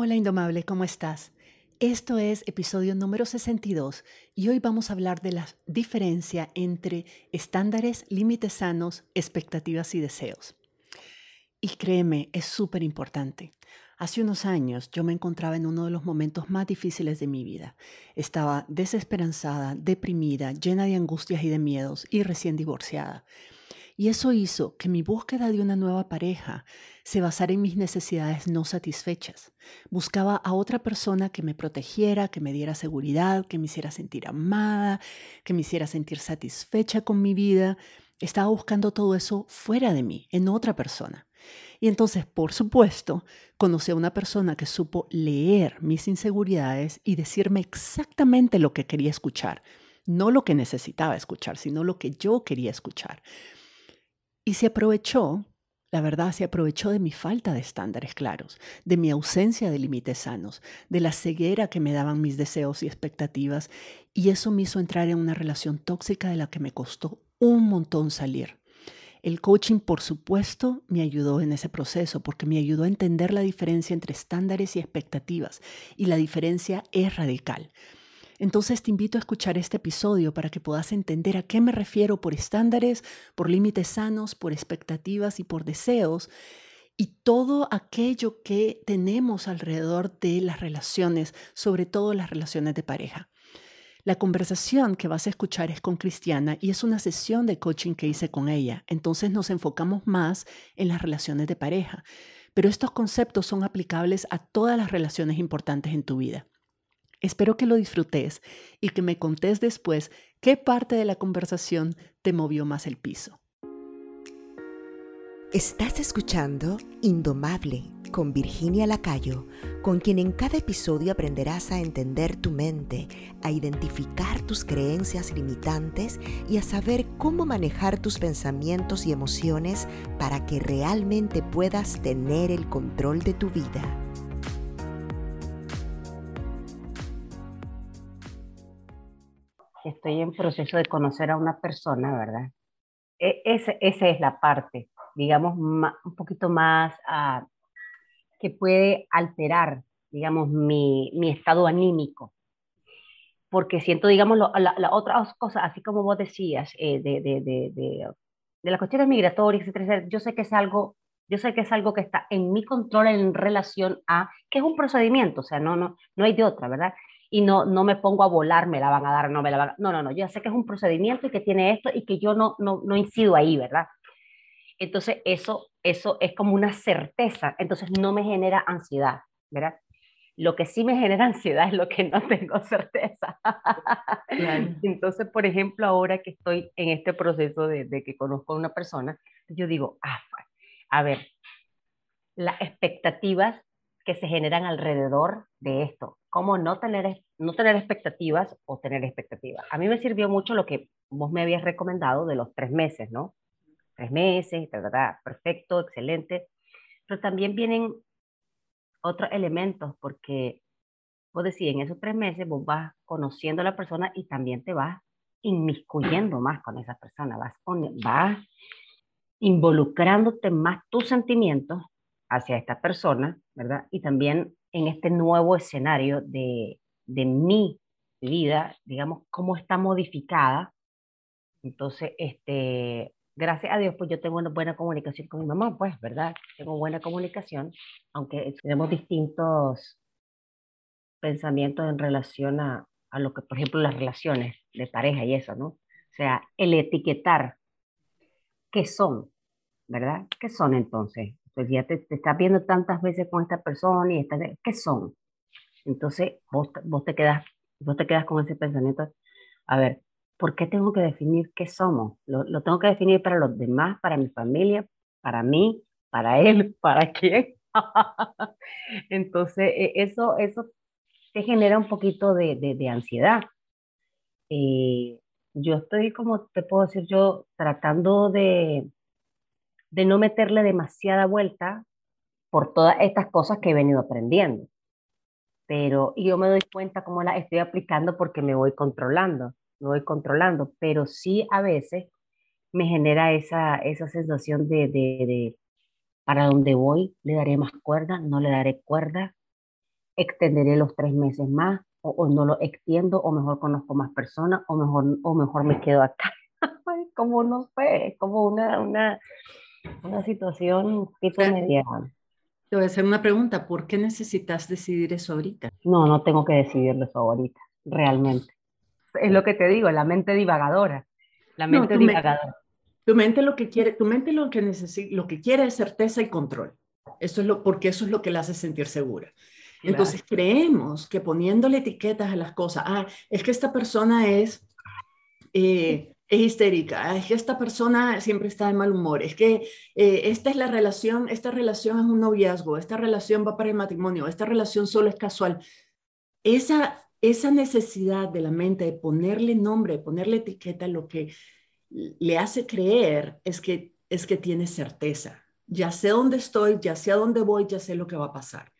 Hola Indomable, ¿cómo estás? Esto es episodio número 62 y hoy vamos a hablar de la diferencia entre estándares, límites sanos, expectativas y deseos. Y créeme, es súper importante. Hace unos años yo me encontraba en uno de los momentos más difíciles de mi vida. Estaba desesperanzada, deprimida, llena de angustias y de miedos y recién divorciada. Y eso hizo que mi búsqueda de una nueva pareja se basara en mis necesidades no satisfechas. Buscaba a otra persona que me protegiera, que me diera seguridad, que me hiciera sentir amada, que me hiciera sentir satisfecha con mi vida. Estaba buscando todo eso fuera de mí, en otra persona. Y entonces, por supuesto, conocí a una persona que supo leer mis inseguridades y decirme exactamente lo que quería escuchar. No lo que necesitaba escuchar, sino lo que yo quería escuchar. Y se aprovechó, la verdad, se aprovechó de mi falta de estándares claros, de mi ausencia de límites sanos, de la ceguera que me daban mis deseos y expectativas, y eso me hizo entrar en una relación tóxica de la que me costó un montón salir. El coaching, por supuesto, me ayudó en ese proceso porque me ayudó a entender la diferencia entre estándares y expectativas, y la diferencia es radical. Entonces te invito a escuchar este episodio para que puedas entender a qué me refiero por estándares, por límites sanos, por expectativas y por deseos y todo aquello que tenemos alrededor de las relaciones, sobre todo las relaciones de pareja. La conversación que vas a escuchar es con Cristiana y es una sesión de coaching que hice con ella. Entonces nos enfocamos más en las relaciones de pareja. Pero estos conceptos son aplicables a todas las relaciones importantes en tu vida. Espero que lo disfrutes y que me contés después qué parte de la conversación te movió más el piso. Estás escuchando Indomable con Virginia Lacayo, con quien en cada episodio aprenderás a entender tu mente, a identificar tus creencias limitantes y a saber cómo manejar tus pensamientos y emociones para que realmente puedas tener el control de tu vida. Estoy en proceso de conocer a una persona, ¿verdad? E, esa es la parte, digamos, un poquito más ah, que puede alterar, digamos, mi, mi estado anímico. Porque siento, digamos, la, la, otras cosas, así como vos decías, eh, de, de, de, de las cuestiones migratorias, etcétera, yo sé que es algo yo sé que es algo que está en mi control en relación a, que es un procedimiento, o sea, no, no, no hay de otra, ¿verdad? Y no, no me pongo a volar, me la van a dar, no me la van a... No, no, no, yo sé que es un procedimiento y que tiene esto y que yo no, no, no incido ahí, ¿verdad? Entonces eso, eso es como una certeza, entonces no me genera ansiedad, ¿verdad? Lo que sí me genera ansiedad es lo que no tengo certeza. Entonces, por ejemplo, ahora que estoy en este proceso de, de que conozco a una persona, yo digo, ah, a ver, las expectativas que se generan alrededor de esto. Cómo no tener, no tener expectativas o tener expectativas. A mí me sirvió mucho lo que vos me habías recomendado de los tres meses, ¿no? Tres meses, perfecto, excelente. Pero también vienen otros elementos porque vos decís, en esos tres meses vos vas conociendo a la persona y también te vas inmiscuyendo más con esa persona, vas, vas involucrándote más tus sentimientos hacia esta persona, ¿verdad? Y también en este nuevo escenario de, de mi vida, digamos, cómo está modificada. Entonces, este, gracias a Dios, pues yo tengo una buena comunicación con mi mamá, pues, ¿verdad? Tengo buena comunicación, aunque tenemos distintos pensamientos en relación a, a lo que, por ejemplo, las relaciones de pareja y eso, ¿no? O sea, el etiquetar qué son, ¿verdad? ¿Qué son entonces? Pues ya te, estás viendo tantas veces con esta persona y estás, ¿qué son? Entonces vos, vos, te quedas, vos te quedas con ese pensamiento, a ver, ¿por qué tengo que definir qué somos? Lo, lo tengo que definir para los demás, para mi familia, para mí, para él, para quién. Entonces, e, eso, eso te genera un poquito de, de, de ansiedad. Eh, yo estoy, como te puedo decir yo, tratando de, de no meterle demasiada vuelta por todas estas cosas que he venido aprendiendo. Pero yo me doy cuenta cómo las estoy aplicando porque me voy controlando, me voy controlando, pero sí a veces me genera esa, esa sensación de, de, de para dónde voy, le daré más cuerda, no le daré cuerda. extenderé los tres meses más, o, no lo extiendo, o mejor conozco más personas, o mejor, o mejor me quedo acá. como no sé, como una, una, una situación tipo media. Te voy a hacer una pregunta, ¿por qué necesitas decidir eso ahorita? No, no tengo que decidirlo eso ahorita, realmente. Es lo que te digo, la mente divagadora. La mente divagadora. tu mente lo que quiere, tu mente lo que necesita, lo que quiere es certeza y control. Eso es lo, porque eso es lo que la hace sentir segura. Entonces creemos que poniéndole etiquetas a las cosas, ah, es que esta persona es, eh, es histérica, es que esta persona siempre está de mal humor, es que eh, esta es la relación, esta relación es un noviazgo, esta relación va para el matrimonio, esta relación solo es casual. Esa, esa necesidad de la mente de ponerle nombre, ponerle etiqueta, lo que le hace creer es que, es que tiene certeza. Ya sé dónde estoy, ya sé a dónde voy, ya sé lo que va a pasar.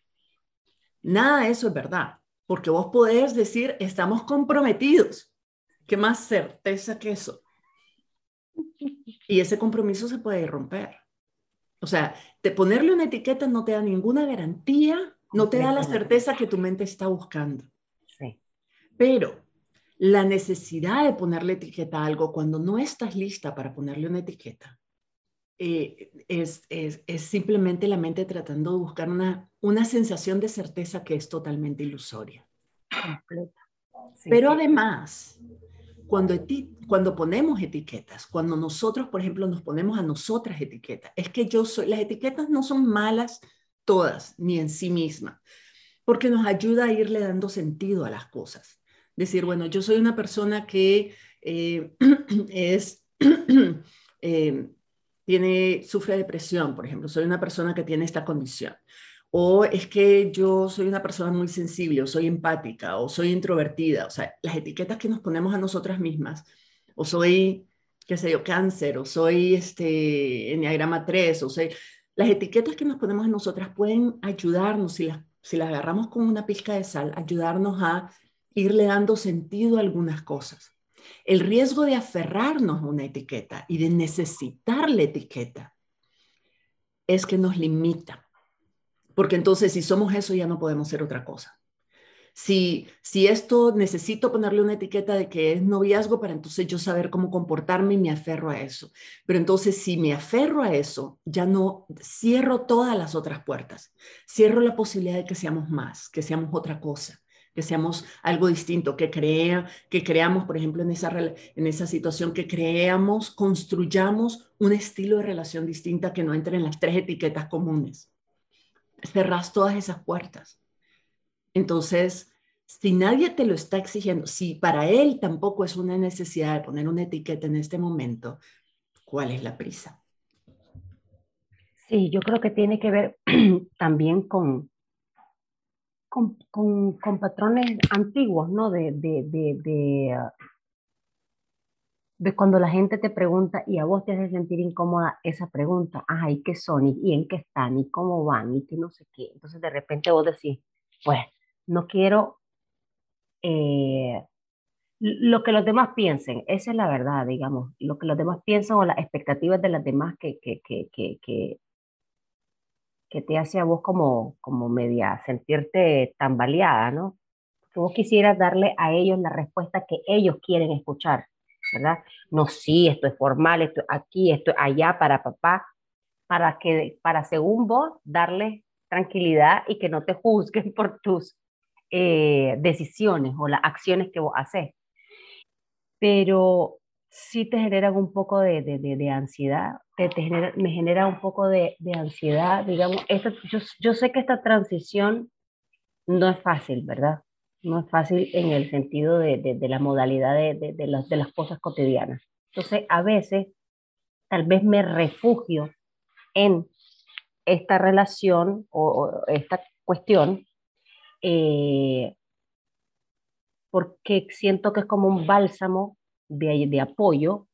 Nada de eso es verdad, porque vos podés decir, estamos comprometidos. ¿Qué más certeza que eso? Y ese compromiso se puede romper. O sea, de ponerle una etiqueta no te da ninguna garantía, no te da la certeza que tu mente está buscando. Sí. Pero la necesidad de ponerle etiqueta a algo cuando no estás lista para ponerle una etiqueta eh, es, es, es, simplemente la mente tratando de buscar una, una sensación de certeza que es totalmente ilusoria. Pero además, cuando, cuando ponemos etiquetas, cuando nosotros, por ejemplo, nos ponemos a nosotras etiquetas, es que yo soy, las etiquetas no son malas todas, ni en sí mismas, porque nos ayuda a irle dando sentido a las cosas. Decir, bueno, yo soy una persona que eh, es... Eh, tiene, sufre depresión, por ejemplo, soy una persona que tiene esta condición. O es que yo soy una persona muy sensible, o soy empática, o soy introvertida. O sea, las etiquetas que nos ponemos a nosotras mismas, o soy, qué sé yo, cáncer, o soy este, enneagrama 3, o soy... Las etiquetas que nos ponemos a nosotras pueden ayudarnos, si las, si las agarramos con una pizca de sal, ayudarnos a irle dando sentido a algunas cosas. El riesgo de aferrarnos a una etiqueta y de necesitar la etiqueta es que nos limita. Porque entonces si somos eso ya no podemos ser otra cosa. Si, si esto necesito ponerle una etiqueta de que es noviazgo para entonces yo saber cómo comportarme y me aferro a eso. Pero entonces si me aferro a eso, ya no cierro todas las otras puertas. Cierro la posibilidad de que seamos más, que seamos otra cosa que seamos algo distinto, que, crea, que creamos, por ejemplo, en esa, en esa situación, que creamos, construyamos un estilo de relación distinta que no entre en las tres etiquetas comunes. Cerras todas esas puertas. Entonces, si nadie te lo está exigiendo, si para él tampoco es una necesidad de poner una etiqueta en este momento, ¿cuál es la prisa? Sí, yo creo que tiene que ver también con, con, con, patrones antiguos, ¿no? De, de, de, de, cuando la gente te pregunta y a vos te hace sentir incómoda esa pregunta, ajá, ¿y qué son? ¿Y, en qué están? ¿Y cómo van? ¿Y qué no sé qué? Entonces de repente vos decís, pues, no quiero eh, lo que los demás piensen, esa es la verdad, digamos, lo que los demás piensan o las expectativas de las demás que, que, que, que, que te hace a vos como, como media sentirte tambaleada, ¿no? Que vos quisieras darle a ellos la respuesta que ellos quieren escuchar, ¿verdad? No, sí, esto es formal, esto aquí, esto allá para papá, para que, para según vos, darle tranquilidad y que no te juzguen por tus eh, decisiones o las acciones que vos haces. Pero sí te generan un poco de, de, de, ansiedad, me genera un poco de, ansiedad, digamos, esto, yo, yo sé que esta transición no es fácil, ¿verdad? No es fácil en el sentido de, la modalidad de, de, las, de las cosas cotidianas. Entonces, a veces, tal vez me refugio en esta relación o, esta cuestión eh, porque siento que es como un bálsamo de, de apoyo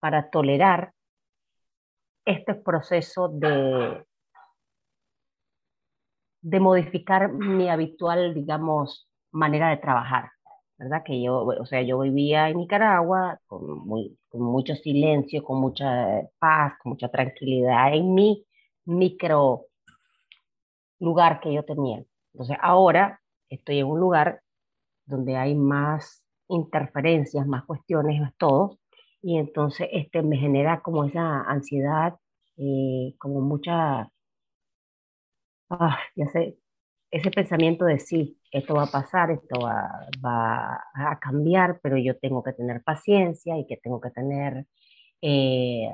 para tolerar este proceso de, de modificar mi habitual, digamos, manera de trabajar, ¿verdad? Que yo, o sea, yo vivía en Nicaragua con, muy, con mucho silencio, con mucha paz, con mucha tranquilidad en mi micro lugar que yo tenía. Entonces, ahora estoy en un lugar donde hay más interferencias, más cuestiones, más todo, y entonces este, me genera como esa ansiedad, eh, como mucha, ah, ya sé, ese pensamiento de sí, esto va a pasar, esto va, va, a cambiar, pero yo tengo que tener paciencia y que tengo que tener, eh,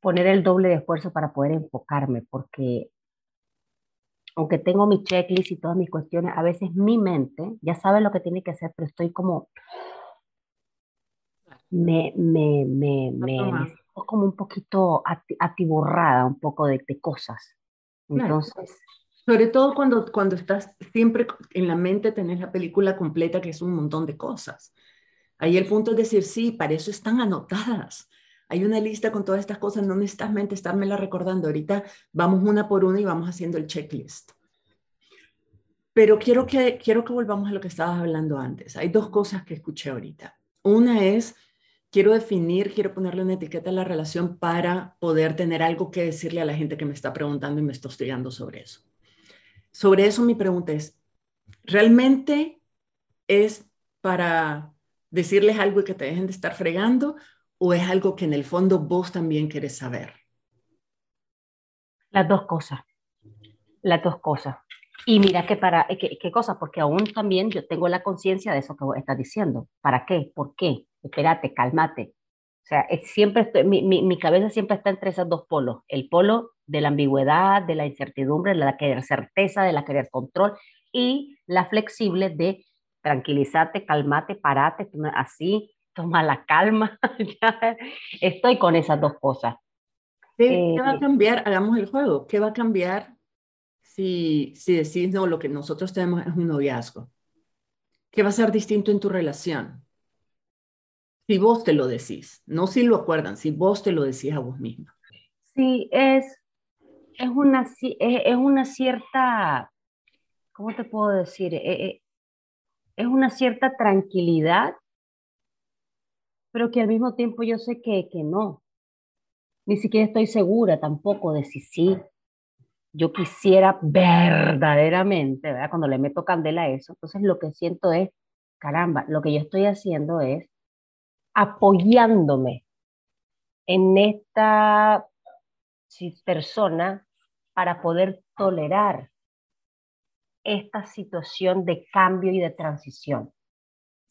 poner el doble de esfuerzo para poder enfocarme, porque aunque tengo mi checklist y todas mis cuestiones, a veces mi mente ya sabe lo que tiene que hacer, pero estoy como, me, me, me, me, como un poquito atiborrada un poco de, de cosas. Entonces... Sobre todo cuando, cuando estás siempre en la mente, tenés la película completa, que es un montón de cosas. Ahí el punto es decir, sí, para eso están anotadas. Hay una lista con todas estas cosas, no necesitas mente estármela recordando. Ahorita vamos una por una y vamos haciendo el checklist. Pero quiero que, quiero que volvamos a lo que estabas hablando antes. Hay dos cosas que escuché ahorita. Una es, quiero definir, quiero ponerle una etiqueta a la relación para poder tener algo que decirle a la gente que me está preguntando y me está hostigando sobre eso. Sobre eso mi pregunta es, ¿realmente es para decirles algo y que te dejen de estar fregando o es algo que en el fondo vos también quieres saber? Las dos cosas, las dos cosas. Y mira que para, ¿qué, qué cosa? Porque aún también yo tengo la conciencia de eso que vos estás diciendo. ¿Para qué? ¿Por qué? Espérate, cálmate. O sea, siempre mi, mi, mi, cabeza siempre está entre esos dos polos. El polo de la ambigüedad, de la incertidumbre, de la querer certeza, de la querer control y la flexible de tranquilízate, calmate, parate, así, toma la calma. Estoy con esas dos cosas. ¿Qué, va a eh, cambiar? Hagamos el juego. ¿Qué va a cambiar si, si decís, no, lo que nosotros tenemos es un noviazgo? ¿Qué va a ser distinto en tu relación? Si vos te lo decís, no si lo acuerdan, si vos te lo decís a vos misma. Sí, es, es una, es, una cierta, ¿cómo te puedo decir? Eh, eh, es una cierta tranquilidad, pero que al mismo tiempo yo sé que, que no. Ni siquiera estoy segura tampoco de si sí. Yo quisiera verdaderamente, ¿verdad? Cuando le meto candela a eso, entonces lo que siento es, caramba, lo que yo estoy haciendo es apoyándome en esta persona para poder tolerar esta situación de cambio y de transición.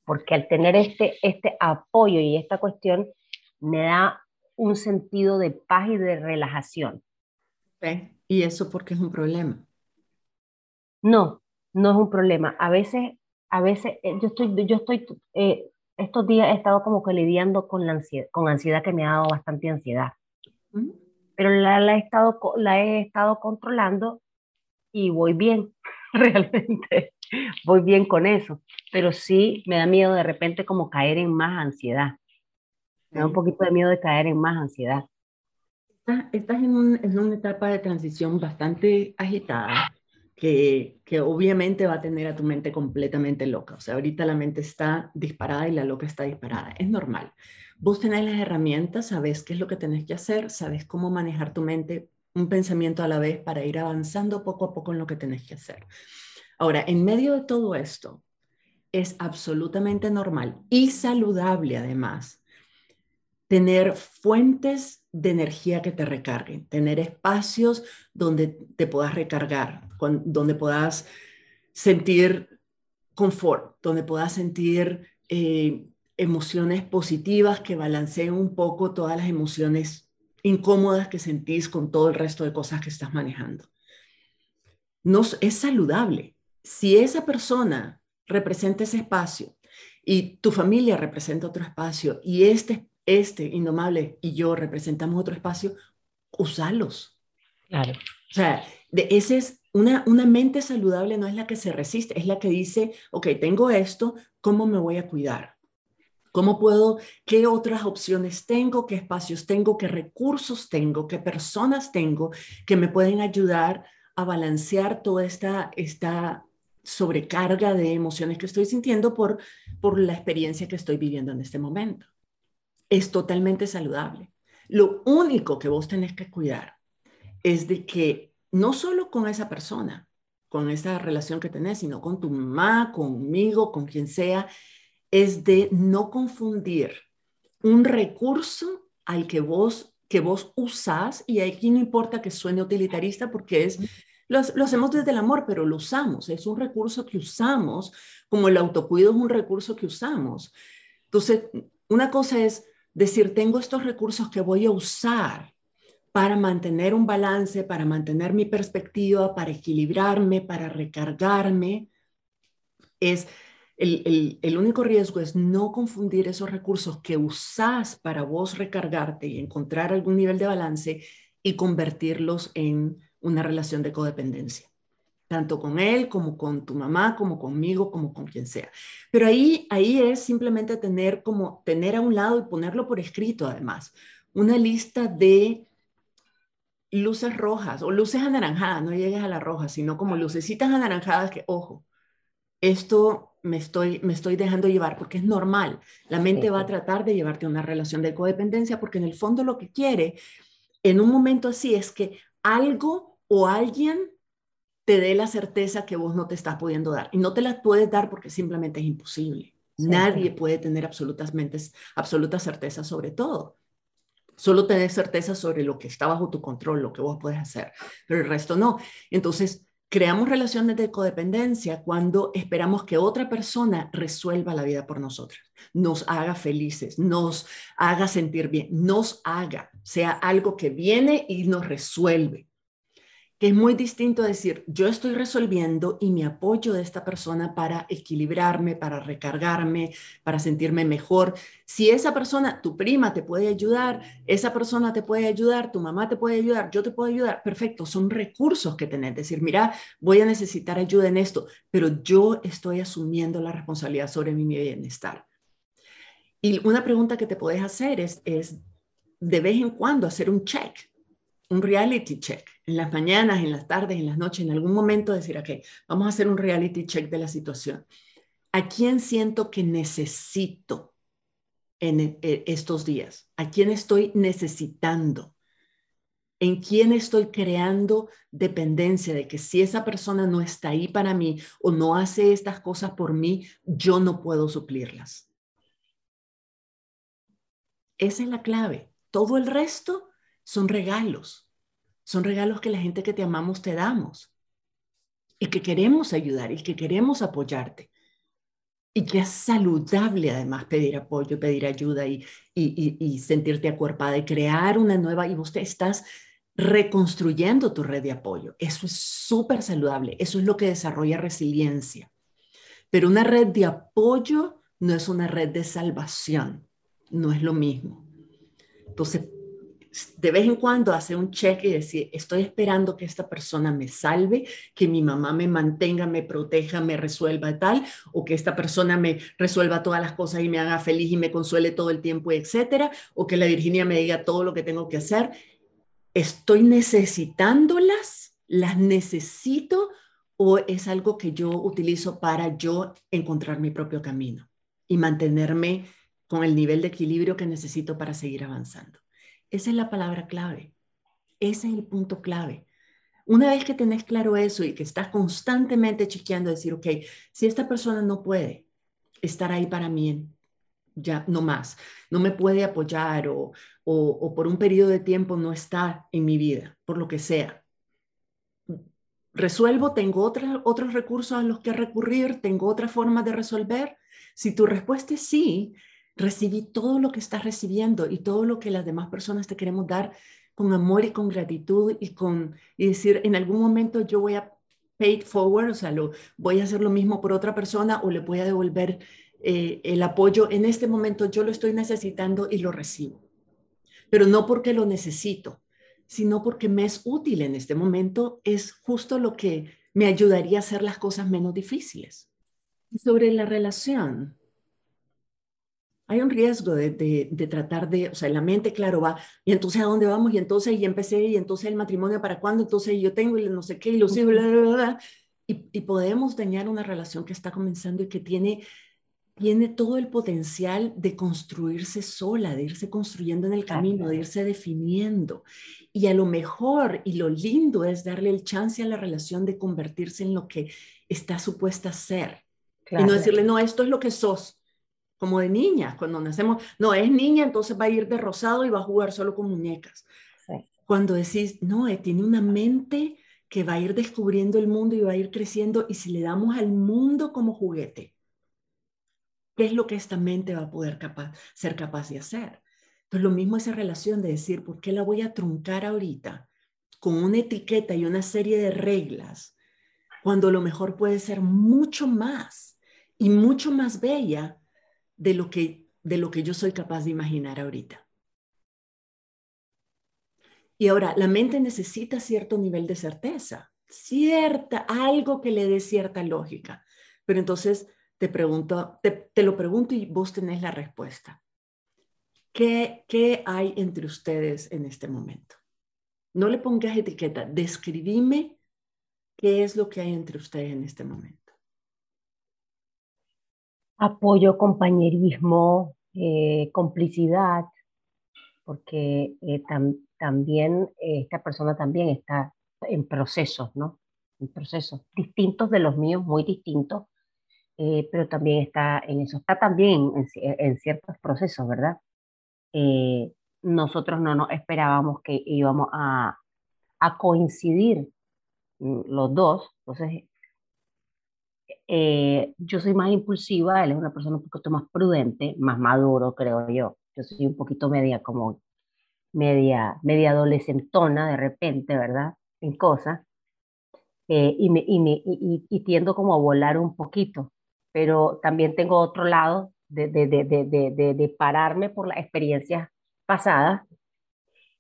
Porque al tener este, este apoyo y esta cuestión, me da un sentido de paz y de relajación. ¿Y eso porque es un problema? No, no es un problema. A veces, a veces eh, yo estoy, yo estoy, eh, estos días he estado como que lidiando con la ansiedad, con ansiedad que me ha dado bastante ansiedad pero la, la, he estado, la he estado controlando y voy bien, realmente, voy bien con eso, pero sí me da miedo de repente como caer en más ansiedad, me da un poquito de miedo de caer en más ansiedad. Estás, en, en una etapa de transición bastante agitada, que, obviamente va a tener a tu mente completamente loca. O sea, ahorita la mente está disparada y la loca está disparada. Es normal. Vos tenés las herramientas, sabes qué es lo que tenés que hacer, sabes cómo manejar tu mente un pensamiento a la vez para ir avanzando poco a poco en lo que tenés que hacer. Ahora, en medio de todo esto, es absolutamente normal y saludable además tener fuentes de energía que te recarguen, tener espacios donde te puedas recargar, donde puedas sentir confort, donde puedas sentir eh, emociones positivas que balanceen un poco todas las emociones incómodas que sentís con todo el resto de cosas que estás manejando. No, es saludable. Si esa persona representa ese espacio y tu familia representa otro espacio y este, este indomable y yo representamos otro espacio, usalos. Claro. O sea, de ese es una, una mente saludable no es la que se resiste, es la que dice, ok, tengo esto, ¿cómo me voy a cuidar? ¿Cómo puedo, qué otras opciones tengo, qué espacios tengo, qué recursos tengo, qué personas tengo que me pueden ayudar a balancear toda esta, esta sobrecarga de emociones que estoy sintiendo por, por la experiencia que estoy viviendo en este momento? Es totalmente saludable. Lo único que vos tenés que cuidar es de que no solo con esa persona, con esa relación que tenés, sino con tu mamá, conmigo, con quien sea, es de no confundir un recurso al que vos, que vos usás, y aquí no importa que suene utilitarista porque es, lo, lo hacemos desde el amor, pero lo usamos, es un recurso que usamos, como el autocuido es un recurso que usamos. Entonces, una cosa es decir, tengo estos recursos que voy a usar para mantener un balance, para mantener mi perspectiva, para equilibrarme, para recargarme, es el, único riesgo es no confundir esos recursos que usás para vos recargarte y encontrar algún nivel de balance y convertirlos en una relación de codependencia, tanto con él como con tu mamá, como conmigo, como con quien sea. Pero ahí, ahí es simplemente tener como tener a un lado y ponerlo por escrito además, una lista de luces rojas o luces anaranjadas, no llegues a la roja, sino como lucecitas anaranjadas que, ojo, esto me estoy, me estoy dejando llevar, porque es normal. La mente va a tratar de llevarte a una relación de codependencia, porque en el fondo lo que quiere en un momento así es que algo o alguien te dé la certeza que vos no te estás pudiendo dar. Y no te la puedes dar porque simplemente es imposible. Nadie puede tener absolutamente, absoluta certeza sobre todo. Solo tenés certeza sobre lo que está bajo tu control, lo que vos puedes hacer, pero el resto no. Entonces, Creamos relaciones de codependencia cuando esperamos que otra persona resuelva la vida por nosotros, nos haga felices, nos haga sentir bien, nos haga, sea algo que viene y nos resuelve que es muy distinto a decir, yo estoy resolviendo y me apoyo de esta persona para equilibrarme, para recargarme, para sentirme mejor. Si esa persona, tu prima te puede ayudar, esa persona te puede ayudar, tu mamá te puede ayudar, yo te puedo ayudar, perfecto, son recursos que tenés. Decir, mira, voy a necesitar ayuda en esto, pero yo estoy asumiendo la responsabilidad sobre mi bienestar. Y una pregunta que te puedes hacer es, es de vez en cuando hacer un check un reality check en las mañanas, en las tardes, en las noches, en algún momento decir, ok, vamos a hacer un reality check de la situación. ¿A quién siento que necesito en e, estos días? ¿A quién estoy necesitando? ¿En quién estoy creando dependencia de que si esa persona no está ahí para mí o no hace estas cosas por mí, yo no puedo suplirlas? Esa es la clave. Todo el resto son regalos. Son regalos que la gente que te amamos te damos y que queremos ayudar y que queremos apoyarte. Y que es saludable además pedir apoyo, pedir ayuda y, y, sentirte acuerpada y crear una nueva, y vos te estás reconstruyendo tu red de apoyo. Eso es súper saludable, eso es lo que desarrolla resiliencia. Pero una red de apoyo no es una red de salvación, no es lo mismo. Entonces, de vez en cuando hacer un check y decir, estoy esperando que esta persona me salve, que mi mamá me mantenga, me proteja, me resuelva tal, o que esta persona me resuelva todas las cosas y me haga feliz y me consuele todo el tiempo, etcétera, o que la Virginia me diga todo lo que tengo que hacer. ¿Estoy necesitándolas? ¿Las necesito? ¿O es algo que yo utilizo para yo encontrar mi propio camino y mantenerme con el nivel de equilibrio que necesito para seguir avanzando? Esa es la palabra clave. Ese es el punto clave. Una vez que tenés claro eso y que estás constantemente chequeando, decir, ok, si esta persona no puede estar ahí para mí, ya no más, no me puede apoyar o, o, por un periodo de tiempo no está en mi vida, por lo que sea. Resuelvo, tengo otros recursos a los que recurrir, tengo otra forma de resolver. Si tu respuesta es sí, recibí todo lo que estás recibiendo y todo lo que las demás personas te queremos dar con amor y con gratitud y con y decir en algún momento yo voy a pay it forward, o sea, lo, voy a hacer lo mismo por otra persona o le voy a devolver eh, el apoyo. En este momento yo lo estoy necesitando y lo recibo. Pero no porque lo necesito, sino porque me es útil en este momento, es justo lo que me ayudaría a hacer las cosas menos difíciles. Sobre la relación, hay un riesgo de, de, tratar de, o sea, la mente, claro, va, y entonces a dónde vamos, y entonces, y empecé, y entonces el matrimonio para cuándo, entonces yo tengo, y no sé qué, y los hijos, bla, bla, bla, y, y, podemos dañar una relación que está comenzando y que tiene tiene todo el potencial de construirse sola, de irse construyendo en el camino, de irse definiendo. Y a lo mejor, y lo lindo es darle el chance a la relación de convertirse en lo que está supuesta a ser. Y no decirle, no, esto es lo que sos, como de niña, cuando nacemos, no, es niña, entonces va a ir de rosado y va a jugar solo con muñecas. Cuando decís, no, eh, tiene una mente que va a ir descubriendo el mundo y va a ir creciendo, y si le damos al mundo como juguete, ¿Qué es lo que esta mente va a poder capaz, ser capaz de hacer? Entonces, lo mismo esa relación de decir, ¿por qué la voy a truncar ahorita con una etiqueta y una serie de reglas cuando lo mejor puede ser mucho más y mucho más bella de lo que, de lo que yo soy capaz de imaginar ahorita? Y ahora, la mente necesita cierto nivel de certeza, cierta, algo que le dé cierta lógica. Pero entonces te pregunto, te, lo pregunto y vos tenés la respuesta. ¿Qué, ¿Qué hay entre ustedes en este momento? No le pongas etiqueta, describime qué es lo que hay entre ustedes en este momento. Apoyo, compañerismo, eh, complicidad, porque eh, también eh, esta persona también está en procesos, ¿no? En procesos distintos de los míos, muy distintos, pero también está en eso, está también en, ciertos procesos, ¿verdad? Nosotros no nos esperábamos que íbamos a, a coincidir mm, los dos, entonces eh, yo soy más impulsiva, él es una persona un poquito más prudente, más maduro, creo yo. Yo soy un poquito media como media, media adolescentona de repente, ¿verdad? En cosas. y, me, y, me, y, y, tiendo como a volar un poquito pero también tengo otro lado de, de, de, de pararme por las experiencias pasadas,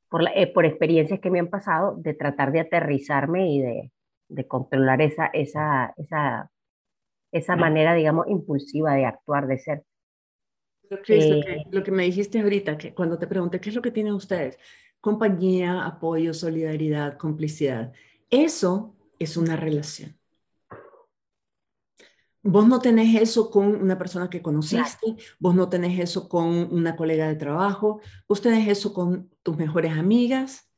por, la, eh, por experiencias que me han pasado, de tratar de aterrizarme y de, controlar esa, esa, esa, esa manera, digamos, impulsiva de actuar, de ser. lo, que, eh, lo que me dijiste ahorita, que cuando te pregunté qué es lo que tienen ustedes, compañía, apoyo, solidaridad, complicidad, eso es una relación. Vos no tenés eso con una persona que conociste, vos no tenés eso con una colega de trabajo, vos tenés eso con tus mejores amigas,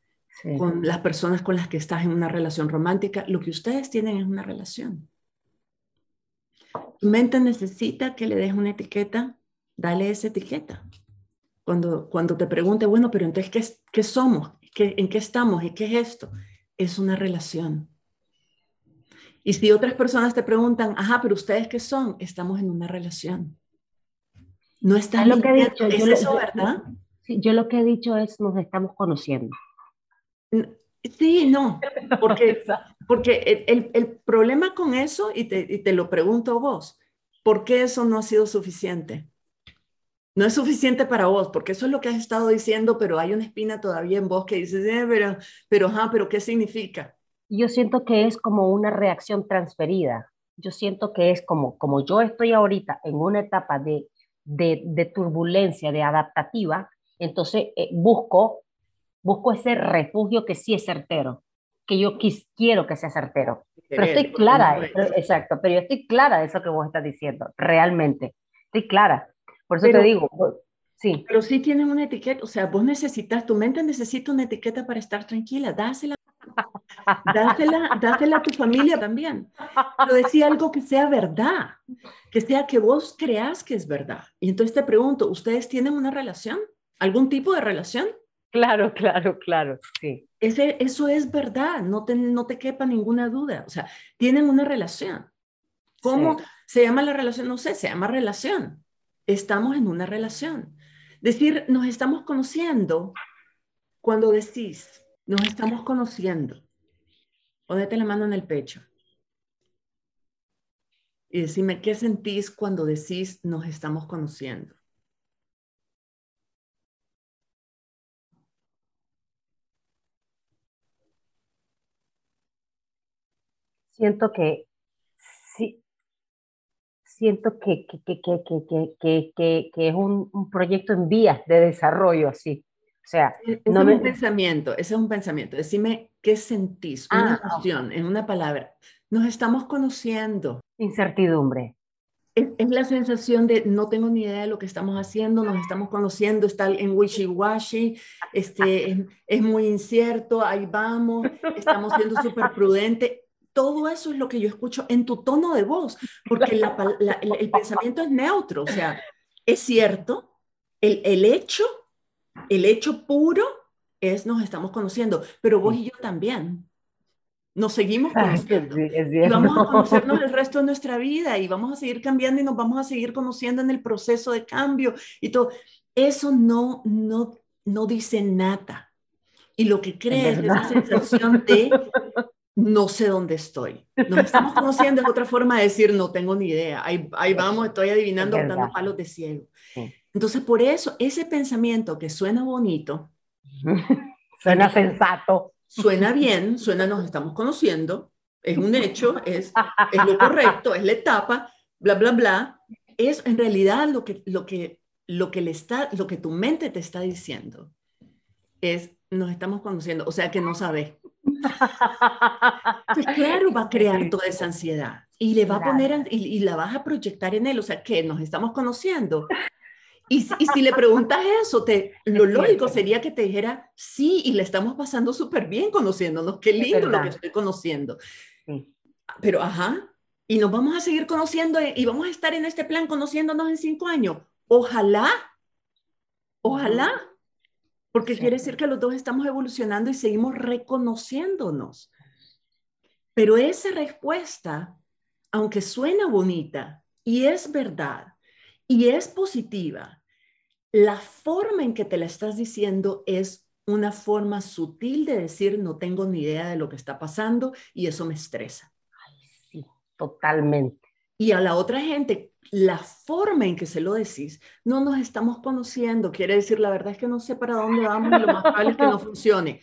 con las personas con las que estás en una relación romántica. Lo que ustedes tienen es una relación. Tu mente necesita que le des una etiqueta, dale esa etiqueta. Cuando, cuando te pregunte, bueno, pero entonces, ¿qué, qué somos? ¿Qué, ¿En qué estamos? ¿Y qué es esto? Es una relación. Y si otras personas te preguntan, ajá, pero ustedes qué son, estamos en una relación. No está lo que he dicho, ¿Es yo eso, ¿verdad? yo lo que he dicho es nos estamos conociendo. Sí, no, porque, porque el, el, problema con eso, y te, y te lo pregunto vos, ¿por qué eso no ha sido suficiente? No es suficiente para vos, porque eso es lo que has estado diciendo, pero hay una espina todavía en vos que dices, eh, pero, pero, ajá, pero ¿qué significa? yo siento que es como una reacción transferida. Yo siento que es como, como yo estoy ahorita en una etapa de, de, turbulencia, de adaptativa, entonces eh, busco, busco ese refugio que sí es certero, que yo quiero que sea certero. Pero estoy clara, exacto, pero yo estoy clara de eso que vos estás diciendo, realmente. Estoy clara. Por eso te digo, sí. Pero sí tienen una etiqueta, o sea, vos necesitas, tu mente necesita una etiqueta para estar tranquila, dásela Dásela, dásela a tu familia también. Pero decía algo que sea verdad, que sea que vos creas que es verdad. Y entonces te pregunto, ¿ustedes tienen una relación? ¿Algún tipo de relación? Claro, claro, claro, sí. Ese, eso es verdad, no te, no te quepa ninguna duda. O sea, tienen una relación. ¿Cómo se llama la relación? No sé, se llama relación. Estamos en una relación. Decir, nos estamos conociendo cuando decís, nos estamos conociendo. Ponete la mano en el pecho. Y decime, ¿qué sentís cuando decís nos estamos conociendo? Siento que sí, siento que, que, que, que es un, un, proyecto en vías de desarrollo así. O sea, no es un pensamiento, ese es un pensamiento. Decime qué sentís, una ah, emoción, en una palabra. Nos estamos conociendo. Incertidumbre. es, la sensación de no tengo ni idea de lo que estamos haciendo, nos estamos conociendo, está en wishy-washy, este, es, muy incierto, ahí vamos, estamos siendo súper prudentes. Todo eso es lo que yo escucho en tu tono de voz, porque el, pensamiento es neutro, o sea, es cierto, el, el hecho, el hecho puro es nos estamos conociendo, pero vos y yo también. Nos seguimos conociendo. y vamos a conocernos el resto de nuestra vida y vamos a seguir cambiando y nos vamos a seguir conociendo en el proceso de cambio y todo. Eso no, no, no dice nada. Y lo que crea es, esa sensación de no sé dónde estoy. Nos estamos conociendo, es otra forma de decir no tengo ni idea. Ahí, ahí vamos, estoy adivinando, dando palos de ciego. Entonces, por eso, ese pensamiento que suena bonito, suena sensato, suena bien, suena nos estamos conociendo, es un hecho, es, es lo correcto, es la etapa, bla, bla, bla, es en realidad lo que, lo que, lo que, le está, lo que tu mente te está diciendo. Es, nos estamos conociendo, o sea que no sabes. Pues claro, va a crear toda esa ansiedad y le va a poner, y, y, la vas a proyectar en él, o sea que nos estamos conociendo. Y, si le preguntas eso, te, lo lógico sería que te dijera, sí, y le estamos pasando súper bien conociéndonos, qué lindo lo que estoy conociendo. Pero, ajá, y nos vamos a seguir conociendo y vamos a estar en este plan conociéndonos en cinco años. Ojalá, ojalá, porque quiere decir que los dos estamos evolucionando y seguimos reconociéndonos. Pero esa respuesta, aunque suena bonita y es verdad y es positiva, la forma en que te la estás diciendo es una forma sutil de decir no tengo ni idea de lo que está pasando y eso me estresa. Ay, sí, totalmente. Y a la otra gente, la forma en que se lo decís, no nos estamos conociendo, quiere decir, la verdad es que no sé para dónde vamos y lo más probable es que no funcione.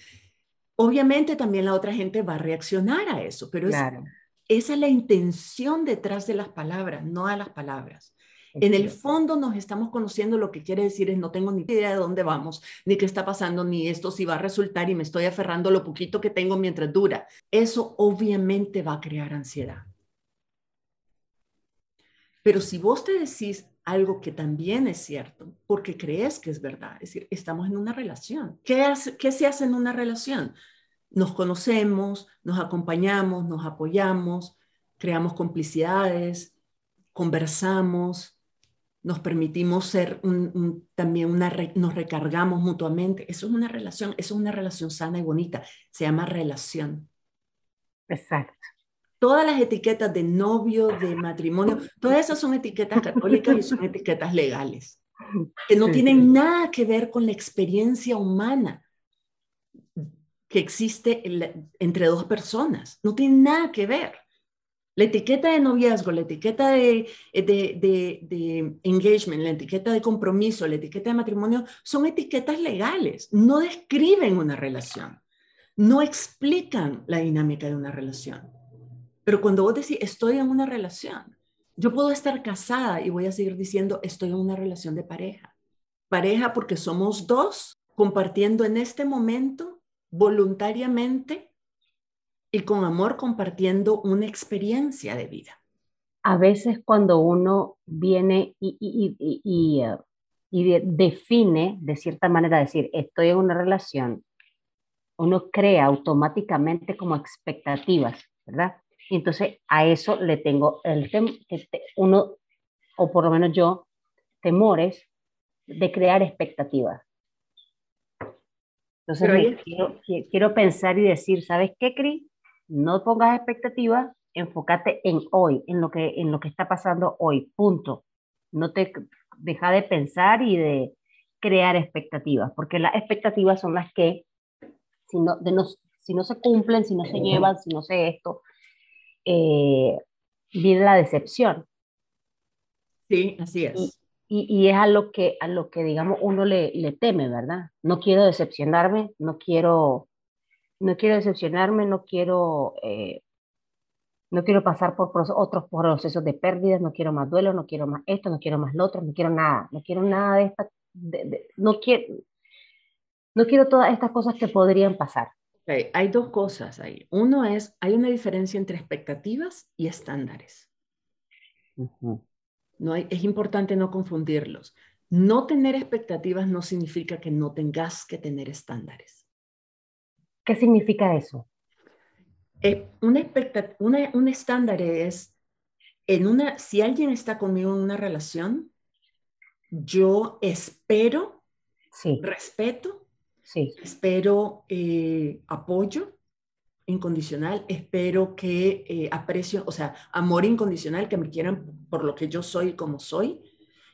Obviamente también la otra gente va a reaccionar a eso, pero esa es la intención detrás de las palabras, no a las palabras. En el fondo nos estamos conociendo, lo que quiere decir es no tengo ni idea de dónde vamos, ni qué está pasando, ni esto si va a resultar y me estoy aferrando a lo poquito que tengo mientras dura. Eso obviamente va a crear ansiedad. Pero si vos te decís algo que también es cierto, porque crees que es verdad, es decir, estamos en una relación. ¿Qué, qué se hace en una relación? Nos conocemos, nos acompañamos, nos apoyamos, creamos complicidades, conversamos, nos permitimos ser también una, nos recargamos mutuamente. Eso es una relación, eso es una relación sana y bonita. Se llama relación. Exacto. Todas las etiquetas de novio, de matrimonio, todas esas son etiquetas católicas y son etiquetas legales, que no tienen nada que ver con la experiencia humana que existe entre dos personas. No tiene nada que ver. La etiqueta de noviazgo, la etiqueta de, de, engagement, la etiqueta de compromiso, la etiqueta de matrimonio, son etiquetas legales, no describen una relación, no explican la dinámica de una relación. Pero cuando vos decís, estoy en una relación, yo puedo estar casada y voy a seguir diciendo, estoy en una relación de pareja. Pareja porque somos dos compartiendo en este momento voluntariamente y con amor compartiendo una experiencia de vida. A veces cuando uno viene y, uh, define de cierta manera, decir, estoy en una relación, uno crea automáticamente como expectativas, ¿verdad? Y entonces a eso le tengo el uno, o por lo menos yo, temores de crear expectativas. Entonces quiero, quiero, pensar y decir, ¿sabes qué, Cris? no pongas expectativas, enfócate en hoy, en lo que, en lo que está pasando hoy, punto. No te deja de pensar y de crear expectativas, porque las expectativas son las que, si no, de si no se cumplen, si no se llevan, si no se esto, eh, viene la decepción. Sí, así es. Y, y, es a lo que, a lo que digamos, uno le, le teme, ¿verdad? No quiero decepcionarme, no quiero no quiero decepcionarme, no quiero, eh, no quiero pasar por otros procesos de pérdidas, no quiero más duelo, no quiero más esto, no quiero más lo otro, no quiero nada, no quiero nada de esta, no quiero, no quiero todas estas cosas que podrían pasar. Hay dos cosas ahí. Uno es, hay una diferencia entre expectativas y estándares. No hay, es importante no confundirlos. No tener expectativas no significa que no tengas que tener estándares. ¿Qué significa eso? Eh, una una, un estándar es, en una, si alguien está conmigo en una relación, yo espero sí. respeto, sí. espero eh, apoyo incondicional, espero que eh, aprecio, o sea, amor incondicional, que me quieran por lo que yo soy y como soy,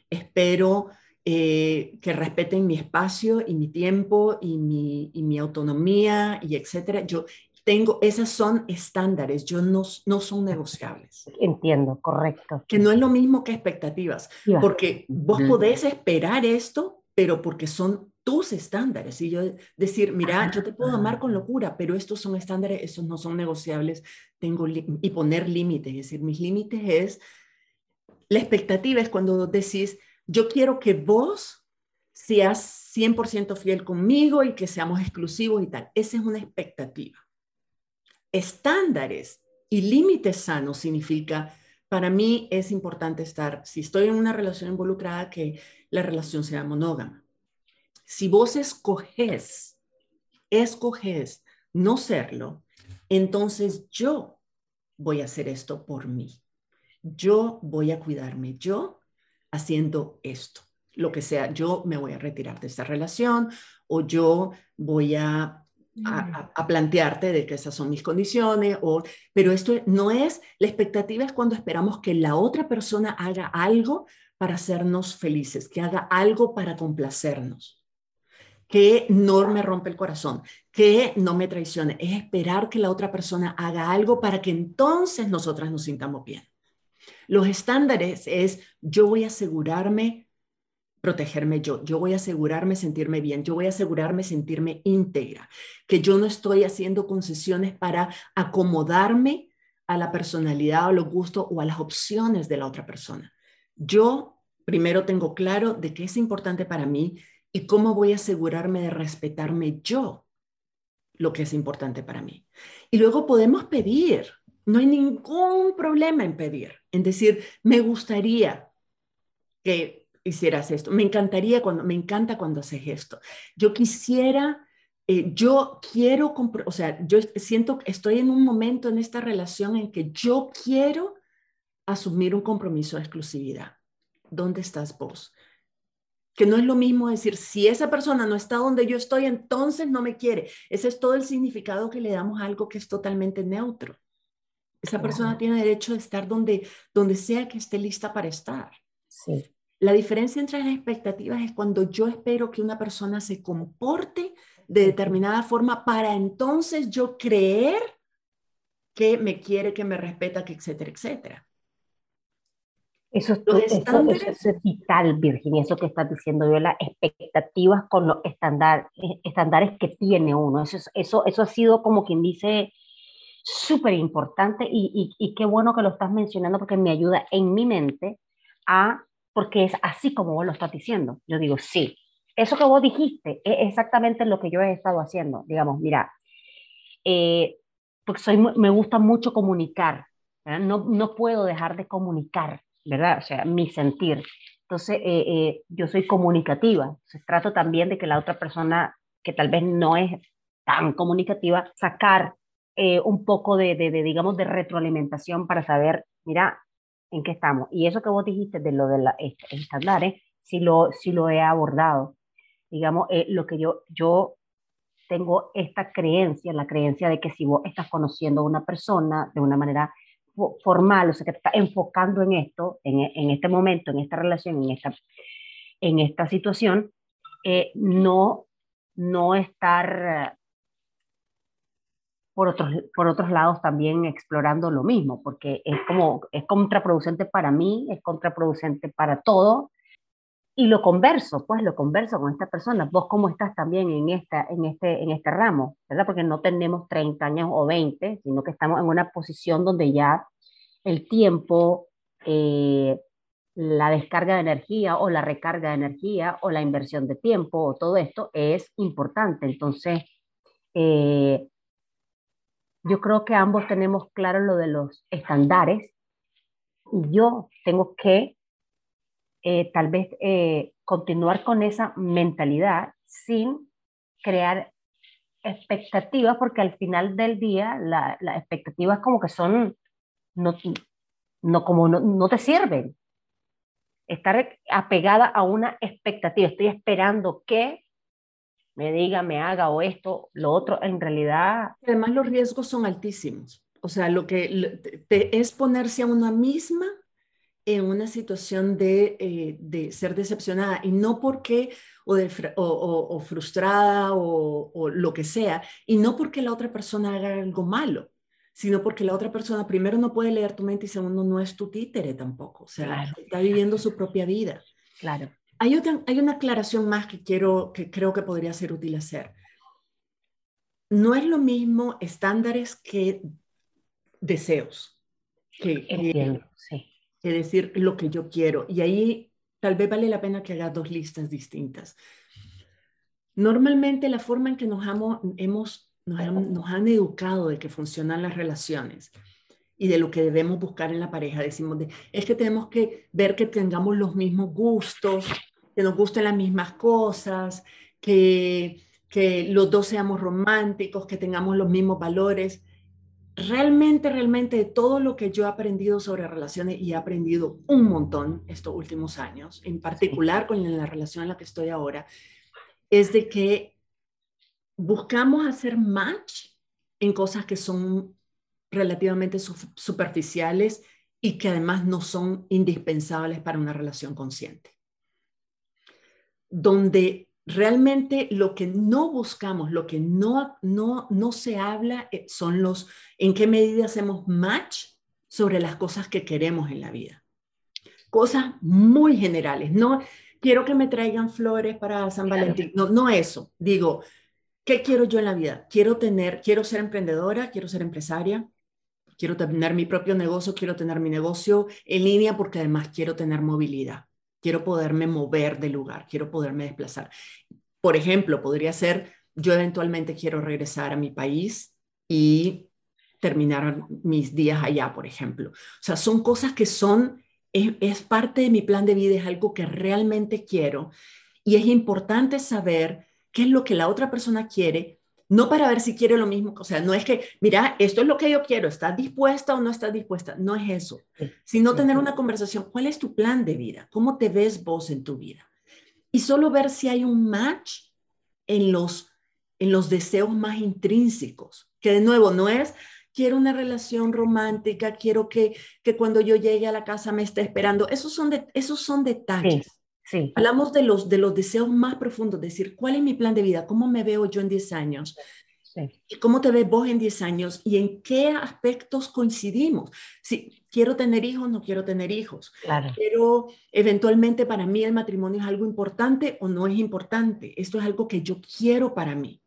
espero eh, que respeten mi espacio y mi tiempo y mi, y mi autonomía y etcétera. Yo tengo, esas son estándares, yo no, no son negociables. Entiendo, correcto. Que no es lo mismo que expectativas, porque vos podés esperar esto, pero porque son tus estándares. Y yo decir, mira, yo te puedo amar con locura, pero estos son estándares, estos no son negociables. Tengo y poner límites, es decir, mis límites es, la expectativa es cuando decís, yo quiero que vos seas 100% fiel conmigo y que seamos exclusivos y tal. Esa es una expectativa. Estándares y límites sanos significa, para mí es importante estar, si estoy en una relación involucrada, que la relación sea monógama. Si vos escoges, escoges no serlo, entonces yo voy a hacer esto por mí. Yo voy a cuidarme. Yo haciendo esto, lo que sea, yo me voy a retirar de esta relación o yo voy a, a, plantearte de que esas son mis condiciones, o, pero esto no es, la expectativa es cuando esperamos que la otra persona haga algo para hacernos felices, que haga algo para complacernos que no me rompe el corazón, que no me traicione, es esperar que la otra persona haga algo para que entonces nosotras nos sintamos bien. Los estándares es yo voy a asegurarme protegerme yo, yo voy a asegurarme sentirme bien, yo voy a asegurarme sentirme íntegra, que yo no estoy haciendo concesiones para acomodarme a la personalidad o los gustos o a las opciones de la otra persona. Yo primero tengo claro de qué es importante para mí y cómo voy a asegurarme de respetarme yo lo que es importante para mí. Y luego podemos pedir, no hay ningún problema en pedir, en decir, me gustaría que hicieras esto, me encantaría cuando, me encanta cuando haces esto. Yo quisiera, eh, yo quiero, o sea, yo siento que estoy en un momento en esta relación en que yo quiero asumir un compromiso de exclusividad. ¿Dónde estás vos? Que no es lo mismo decir, si esa persona no está donde yo estoy, entonces no me quiere. Ese es todo el significado que le damos a algo que es totalmente neutro. Esa persona tiene derecho a estar donde, donde sea que esté lista para estar. Sí. La diferencia entre las expectativas es cuando yo espero que una persona se comporte de determinada forma para entonces yo creer que me quiere, que me respeta, que etcétera, etcétera. Eso es, vital, Virginia, eso que estás diciendo, yo las expectativas con los estándares estándares que tiene uno. Eso, eso, eso ha sido como quien dice súper importante y, y, qué bueno que lo estás mencionando porque me ayuda en mi mente a, porque es así como vos lo estás diciendo. Yo digo, sí, eso que vos dijiste es exactamente lo que yo he estado haciendo. Digamos, mira, eh, porque soy, me gusta mucho comunicar, no, no puedo dejar de comunicar, ¿verdad? O sea, mi sentir. Entonces, eh, eh, yo soy comunicativa. Se trato también de que la otra persona que tal vez no es tan comunicativa, sacar eh, un poco de, de, digamos, de retroalimentación para saber, mira, en qué estamos. Y eso que vos dijiste de lo de los estándares, sí lo, sí lo he abordado. Digamos, eh, lo que yo, yo tengo esta creencia, la creencia de que si vos estás conociendo a una persona de una manera formal, o sea, que te estás enfocando en esto, en, en, este momento, en esta relación, en esta, en esta situación, eh, no, no estar por otros, por otros lados también explorando lo mismo, porque es como, es contraproducente para mí, es contraproducente para todo, y lo converso, pues lo converso con esta persona, vos cómo estás también en, esta, en, este, en este ramo, ¿verdad? Porque no tenemos 30 años o 20, sino que estamos en una posición donde ya el tiempo, eh, la descarga de energía o la recarga de energía o la inversión de tiempo o todo esto es importante. Entonces, eh, yo creo que ambos tenemos claro lo de los estándares y yo tengo que eh, tal vez eh, continuar con esa mentalidad sin crear expectativas, porque al final del día las expectativas como que son, no, no como no, no te sirven. Estar apegada a una expectativa, estoy esperando que me diga, me haga o esto, lo otro, en realidad... Además los riesgos son altísimos. O sea, lo que es ponerse a una misma en una situación de, eh, de ser decepcionada y no porque o, o, frustrada o, o, lo que sea, y no porque la otra persona haga algo malo, sino porque la otra persona primero no puede leer tu mente y segundo no es tu títere tampoco, o sea, está viviendo su propia vida. Claro. Hay, otra, hay una aclaración más que, quiero, que creo que podría ser útil hacer. No es lo mismo estándares que deseos. Que, Entiendo, sí es decir lo que yo quiero. Y ahí tal vez vale la pena que haga dos listas distintas. Normalmente la forma en que nos, hemos, nos, han, educado de que funcionan las relaciones y de lo que debemos buscar en la pareja, decimos, de, es que tenemos que ver que tengamos los mismos gustos, que nos gusten las mismas cosas, que, que los dos seamos románticos, que tengamos los mismos valores realmente, realmente de todo lo que yo he aprendido sobre relaciones y he aprendido un montón estos últimos años, en particular con la relación en la que estoy ahora, es de que buscamos hacer match en cosas que son relativamente superficiales y que además no son indispensables para una relación consciente. Donde realmente lo que no buscamos, lo que no, no, no se habla eh, son los en qué medida hacemos match sobre las cosas que queremos en la vida. Cosas muy generales, no quiero que me traigan flores para San Valentín, no, no eso, digo, ¿qué quiero yo en la vida? Quiero tener, quiero ser emprendedora, quiero ser empresaria, quiero tener mi propio negocio, quiero tener mi negocio en línea porque además quiero tener movilidad quiero poderme mover de lugar, quiero poderme desplazar. Por ejemplo, podría ser, yo eventualmente quiero regresar a mi país y terminar mis días allá, por ejemplo. O sea, son cosas que son, es, parte de mi plan de vida, es algo que realmente quiero y es importante saber qué es lo que la otra persona quiere no para ver si quiere lo mismo, o sea, no es que, mira, esto es lo que yo quiero, ¿estás dispuesta o no estás dispuesta? No es eso, sino tener una conversación, ¿cuál es tu plan de vida? ¿Cómo te ves vos en tu vida? Y solo ver si hay un match en los, en los deseos más intrínsecos, que de nuevo no es, quiero una relación romántica, quiero que, que cuando yo llegue a la casa me esté esperando, esos son, de, esos son detalles. Hablamos de los, de los deseos más profundos, decir, ¿cuál es mi plan de vida? ¿Cómo me veo yo en 10 años? ¿Y cómo te ves vos en 10 años? ¿Y en qué aspectos coincidimos? Si quiero tener hijos, no quiero tener hijos. Claro. Pero eventualmente para mí el matrimonio es algo importante o no es importante. Esto es algo que yo quiero para mí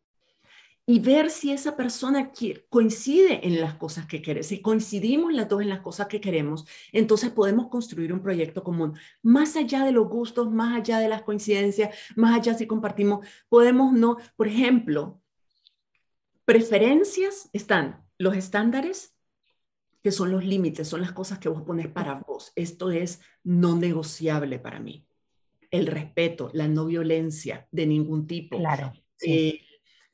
y ver si esa persona coincide en las cosas que quiere. Si coincidimos las dos en las cosas que queremos, entonces podemos construir un proyecto común. Más allá de los gustos, más allá de las coincidencias, más allá si compartimos, podemos no, por ejemplo, preferencias están los estándares, que son los límites, son las cosas que vos pones para vos. Esto es no negociable para mí. El respeto, la no violencia de ningún tipo. Claro. Eh,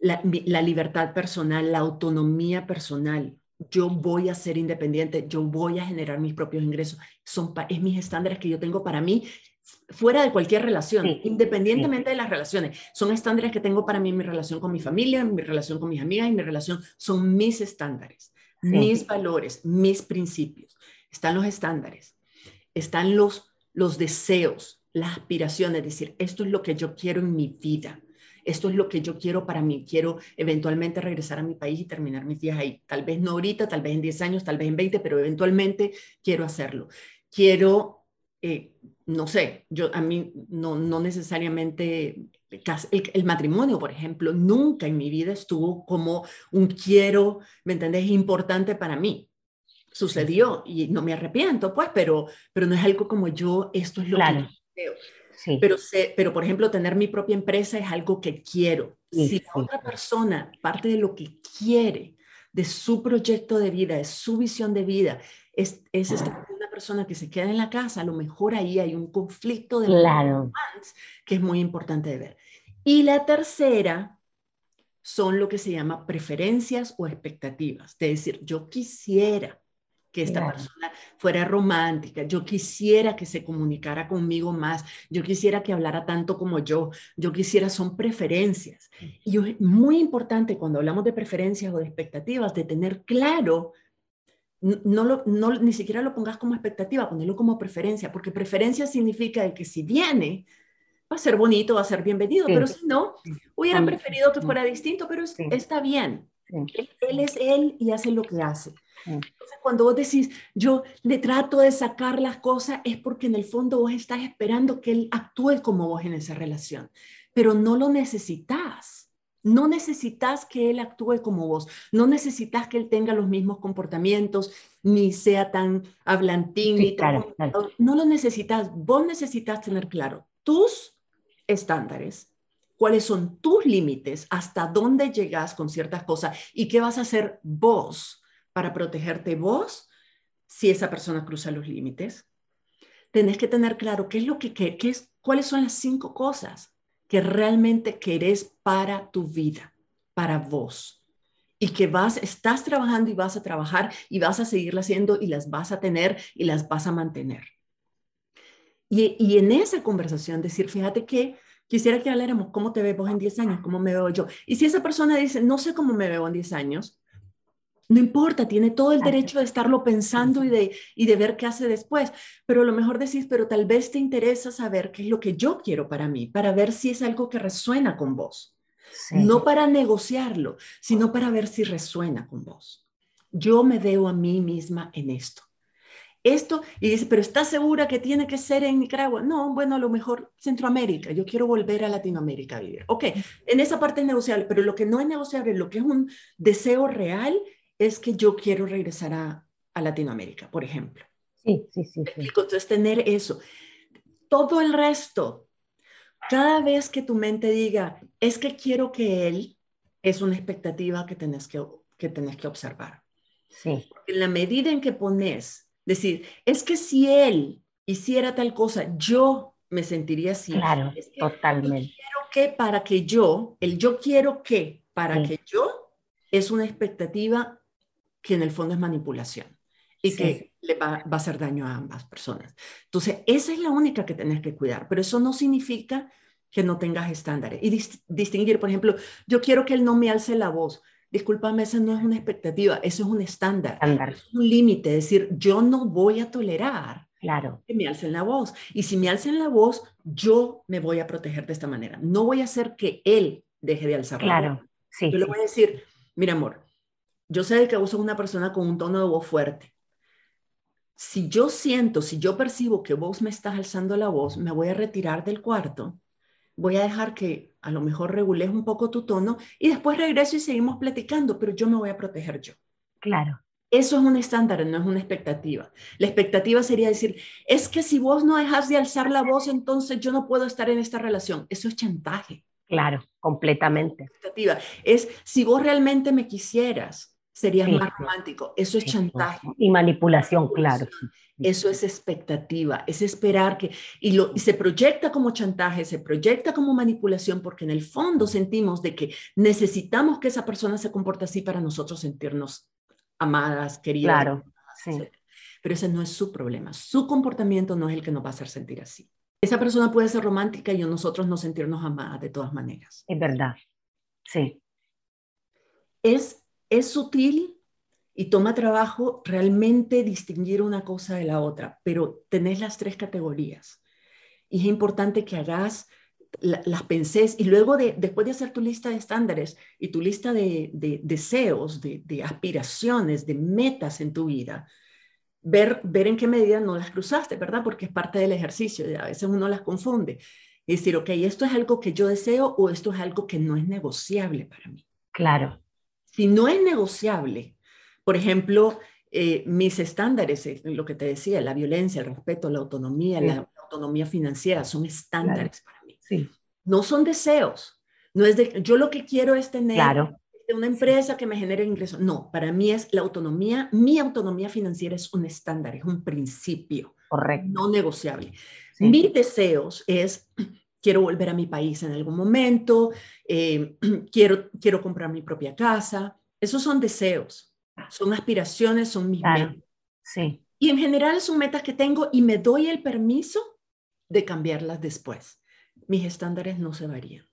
la, libertad personal, la autonomía personal. Yo voy a ser independiente, yo voy a generar mis propios ingresos. Son es mis estándares que yo tengo para mí fuera de cualquier relación, independientemente de las relaciones. Son estándares que tengo para mí en mi relación con mi familia, en mi relación con mis amigas, en mi relación. Son mis estándares, mis valores, mis principios. Están los estándares, están los, los deseos, las aspiraciones, es decir, esto es lo que yo quiero en mi vida esto es lo que yo quiero para mí, quiero eventualmente regresar a mi país y terminar mis días ahí. Tal vez no ahorita, tal vez en 10 años, tal vez en 20, pero eventualmente quiero hacerlo. Quiero, eh, no sé, yo a mí no, no necesariamente el, matrimonio, por ejemplo, nunca en mi vida estuvo como un quiero, ¿me entendés? Importante para mí. Sucedió y no me arrepiento, pues, pero, pero no es algo como yo, esto es lo que yo creo. Pero, sé, pero, por ejemplo, tener mi propia empresa es algo que quiero. si la otra persona, parte de lo que quiere, de su proyecto de vida, de su visión de vida, es, es una persona que se queda en la casa, a lo mejor ahí hay un conflicto de claro. que es muy importante de ver. Y la tercera son lo que se llama preferencias o expectativas. De decir, yo quisiera que esta persona fuera romántica, yo quisiera que se comunicara conmigo más, yo quisiera que hablara tanto como yo, yo quisiera, son preferencias. Y es muy importante cuando hablamos de preferencias o de expectativas, de tener claro, no, lo, no ni siquiera lo pongas como expectativa, ponerlo como preferencia, porque preferencia significa que si viene, va a ser bonito, va a ser bienvenido, pero si no, hubieran preferido que fuera distinto, pero está bien. Él es él y hace lo que hace. Entonces, cuando vos decís, yo le trato de sacar las cosas, es porque en el fondo vos estás esperando que él actúe como vos en esa relación, pero no lo necesitas. No necesitas que él actúe como vos, no necesitas que él tenga los mismos comportamientos, ni sea tan hablantín, ni no lo necesitas. Vos necesitas tener claro tus estándares, cuáles son tus límites, hasta dónde llegas con ciertas cosas y qué vas a hacer vos para protegerte vos si esa persona cruza los límites. Tenés que tener claro qué es lo que, qué, es, cuáles son las cinco cosas que realmente querés para tu vida, para vos. Y que vas, estás trabajando y vas a trabajar y vas a seguirla haciendo y las vas a tener y las vas a mantener. Y, y en esa conversación decir, fíjate que quisiera que habláramos cómo te ves vos en 10 años, cómo me veo yo. Y si esa persona dice, no sé cómo me veo en 10 años, no importa, tiene todo el derecho de estarlo pensando y de, y de ver qué hace después, pero a lo mejor decís, pero tal vez te interesa saber qué es lo que yo quiero para mí, para ver si es algo que resuena con vos. No para negociarlo, sino para ver si resuena con vos. Yo me veo a mí misma en esto. Esto, y dice, pero ¿estás segura que tiene que ser en Nicaragua? No, bueno, a lo mejor Centroamérica, yo quiero volver a Latinoamérica a vivir. Ok, en esa parte es negociable, pero lo que no es negociable, lo que es un deseo real, es que yo quiero regresar a, Latinoamérica, por ejemplo. Sí, sí, sí, Entonces, tener eso. Todo el resto, cada vez que tu mente diga, es que quiero que él, es una expectativa que tenés que, que, tenés que observar. Sí. en la medida en que pones, decir, es que si él hiciera tal cosa, yo me sentiría así. Claro, totalmente. quiero que para que yo, el yo quiero que para que yo, es una expectativa que en el fondo es manipulación y que le va, a hacer daño a ambas personas. Entonces, esa es la única que tenés que cuidar, pero eso no significa que no tengas estándares. Y distinguir, por ejemplo, yo quiero que él no me alce la voz. Discúlpame, esa no es una expectativa, eso es un estándar, es un límite, es decir, yo no voy a tolerar claro. que me alcen la voz. Y si me alcen la voz, yo me voy a proteger de esta manera. No voy a hacer que él deje de alzar la voz. Claro, sí. Yo le voy a decir, mira amor, yo sé que vos una persona con un tono de voz fuerte. Si yo siento, si yo percibo que vos me estás alzando la voz, me voy a retirar del cuarto, voy a dejar que a lo mejor regules un poco tu tono y después regreso y seguimos platicando, pero yo me voy a proteger yo. Claro. Eso es un estándar, no es una expectativa. La expectativa sería decir, es que si vos no dejas de alzar la voz, entonces yo no puedo estar en esta relación. Eso es chantaje. Claro, completamente. Expectativa. Es, si vos realmente me quisieras, sería más romántico. Eso es chantaje. Y manipulación, claro. Eso es expectativa, es esperar que, y, lo, y se proyecta como chantaje, se proyecta como manipulación, porque en el fondo sentimos de que necesitamos que esa persona se comporte así para nosotros sentirnos amadas, queridas. Claro, sí. Pero ese no es su problema. Su comportamiento no es el que nos va a hacer sentir así. Esa persona puede ser romántica y nosotros no sentirnos amadas de todas maneras. Es verdad, sí. Es es sutil y toma trabajo realmente distinguir una cosa de la otra, pero tenés las tres categorías. Y es importante que hagas, las pensés y luego de, después de hacer tu lista de estándares y tu lista de, deseos, de, aspiraciones, de metas en tu vida, ver, ver en qué medida no las cruzaste, ¿verdad? Porque es parte del ejercicio y a veces uno las confunde. Y decir, ok, esto es algo que yo deseo o esto es algo que no es negociable para mí. Claro. Si no es negociable, por ejemplo, eh, mis estándares, eh, lo que te decía, la violencia, el respeto, la autonomía, la, autonomía financiera, son estándares para mí. Sí. No son deseos. No es de, yo lo que quiero es tener de una empresa que me genere ingresos. No, para mí es la autonomía, mi autonomía financiera es un estándar, es un principio. Correcto. No negociable. Mis deseos es, quiero volver a mi país en algún momento, eh, quiero, quiero comprar mi propia casa. Esos son deseos, son aspiraciones, son mis metas. Sí. Y en general son metas que tengo y me doy el permiso de cambiarlas después. Mis estándares no se varían.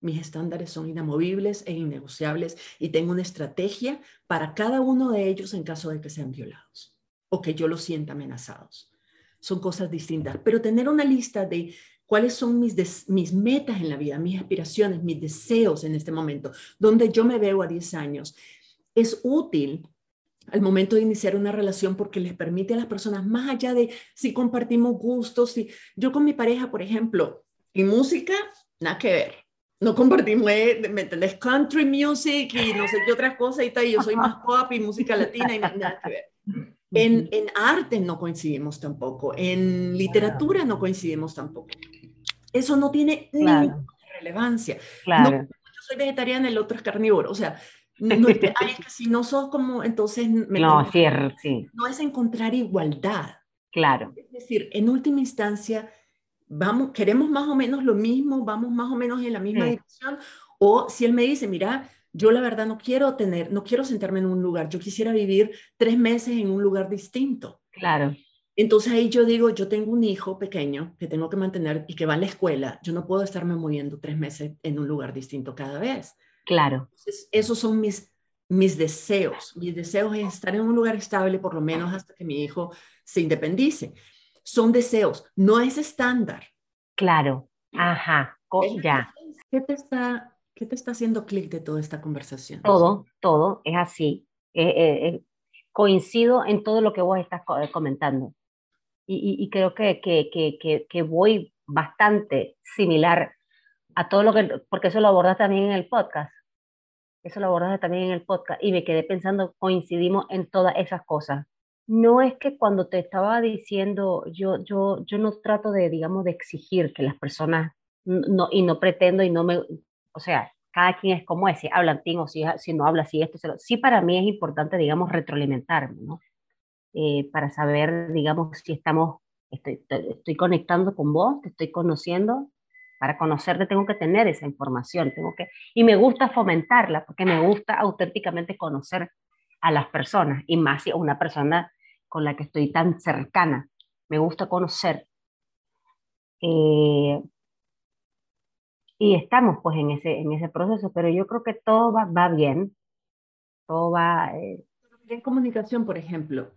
Mis estándares son inamovibles e innegociables y tengo una estrategia para cada uno de ellos en caso de que sean violados o que yo los sienta amenazados. Son cosas distintas, pero tener una lista de cuáles son mis, mis metas en la vida, mis aspiraciones, mis deseos en este momento, donde yo me veo a 10 años, es útil al momento de iniciar una relación porque les permite a las personas, más allá de si compartimos gustos, si yo con mi pareja, por ejemplo, y música, nada que ver no compartimos, eh, ¿me entendés? Country music y no sé qué otras cosas y tal, y yo soy más pop y música latina y nada que ver. En, en arte no coincidimos tampoco, en literatura no coincidimos tampoco. Eso no tiene ninguna relevancia. Claro. yo soy vegetariana, el otro es carnívoro, o sea, no es que, si no sos como, entonces... no, cierto, sí. No es encontrar igualdad. Claro. Es decir, en última instancia, vamos, queremos más o menos lo mismo, vamos más o menos en la misma dirección, o si él me dice, mira, yo la verdad no quiero tener, no quiero sentarme en un lugar, yo quisiera vivir tres meses en un lugar distinto. Claro. Entonces ahí yo digo, yo tengo un hijo pequeño que tengo que mantener y que va a la escuela, yo no puedo estarme moviendo tres meses en un lugar distinto cada vez. Claro. Entonces, esos son mis, mis deseos. Mis deseos es estar en un lugar estable por lo menos hasta que mi hijo se independice son deseos, no es estándar. Claro, ajá, ya. ¿Qué te está, qué te está haciendo clic de toda esta conversación? Todo, todo, es así. Eh, eh, eh, coincido en todo lo que vos estás comentando. Y, creo que, que, que, que, voy bastante similar a todo lo que, porque eso lo abordas también en el podcast. Eso lo abordas también en el podcast. Y me quedé pensando, coincidimos en todas esas cosas no es que cuando te estaba diciendo, yo, yo, yo no trato de, digamos, de exigir que las personas, no, y no pretendo y no me, o sea, cada quien es como es, si hablan o si, si no habla, si esto, se lo, sí para mí es importante, digamos, retroalimentarme, ¿no? Eh, para saber, digamos, si estamos, estoy, estoy conectando con vos, te estoy conociendo, para conocerte tengo que tener esa información, tengo que, y me gusta fomentarla, porque me gusta auténticamente conocer a las personas y más si una persona con la que estoy tan cercana. Me gusta conocer. Eh, y estamos pues en ese, en ese proceso, pero yo creo que todo va, va bien. Todo va... Eh, en comunicación, por ejemplo,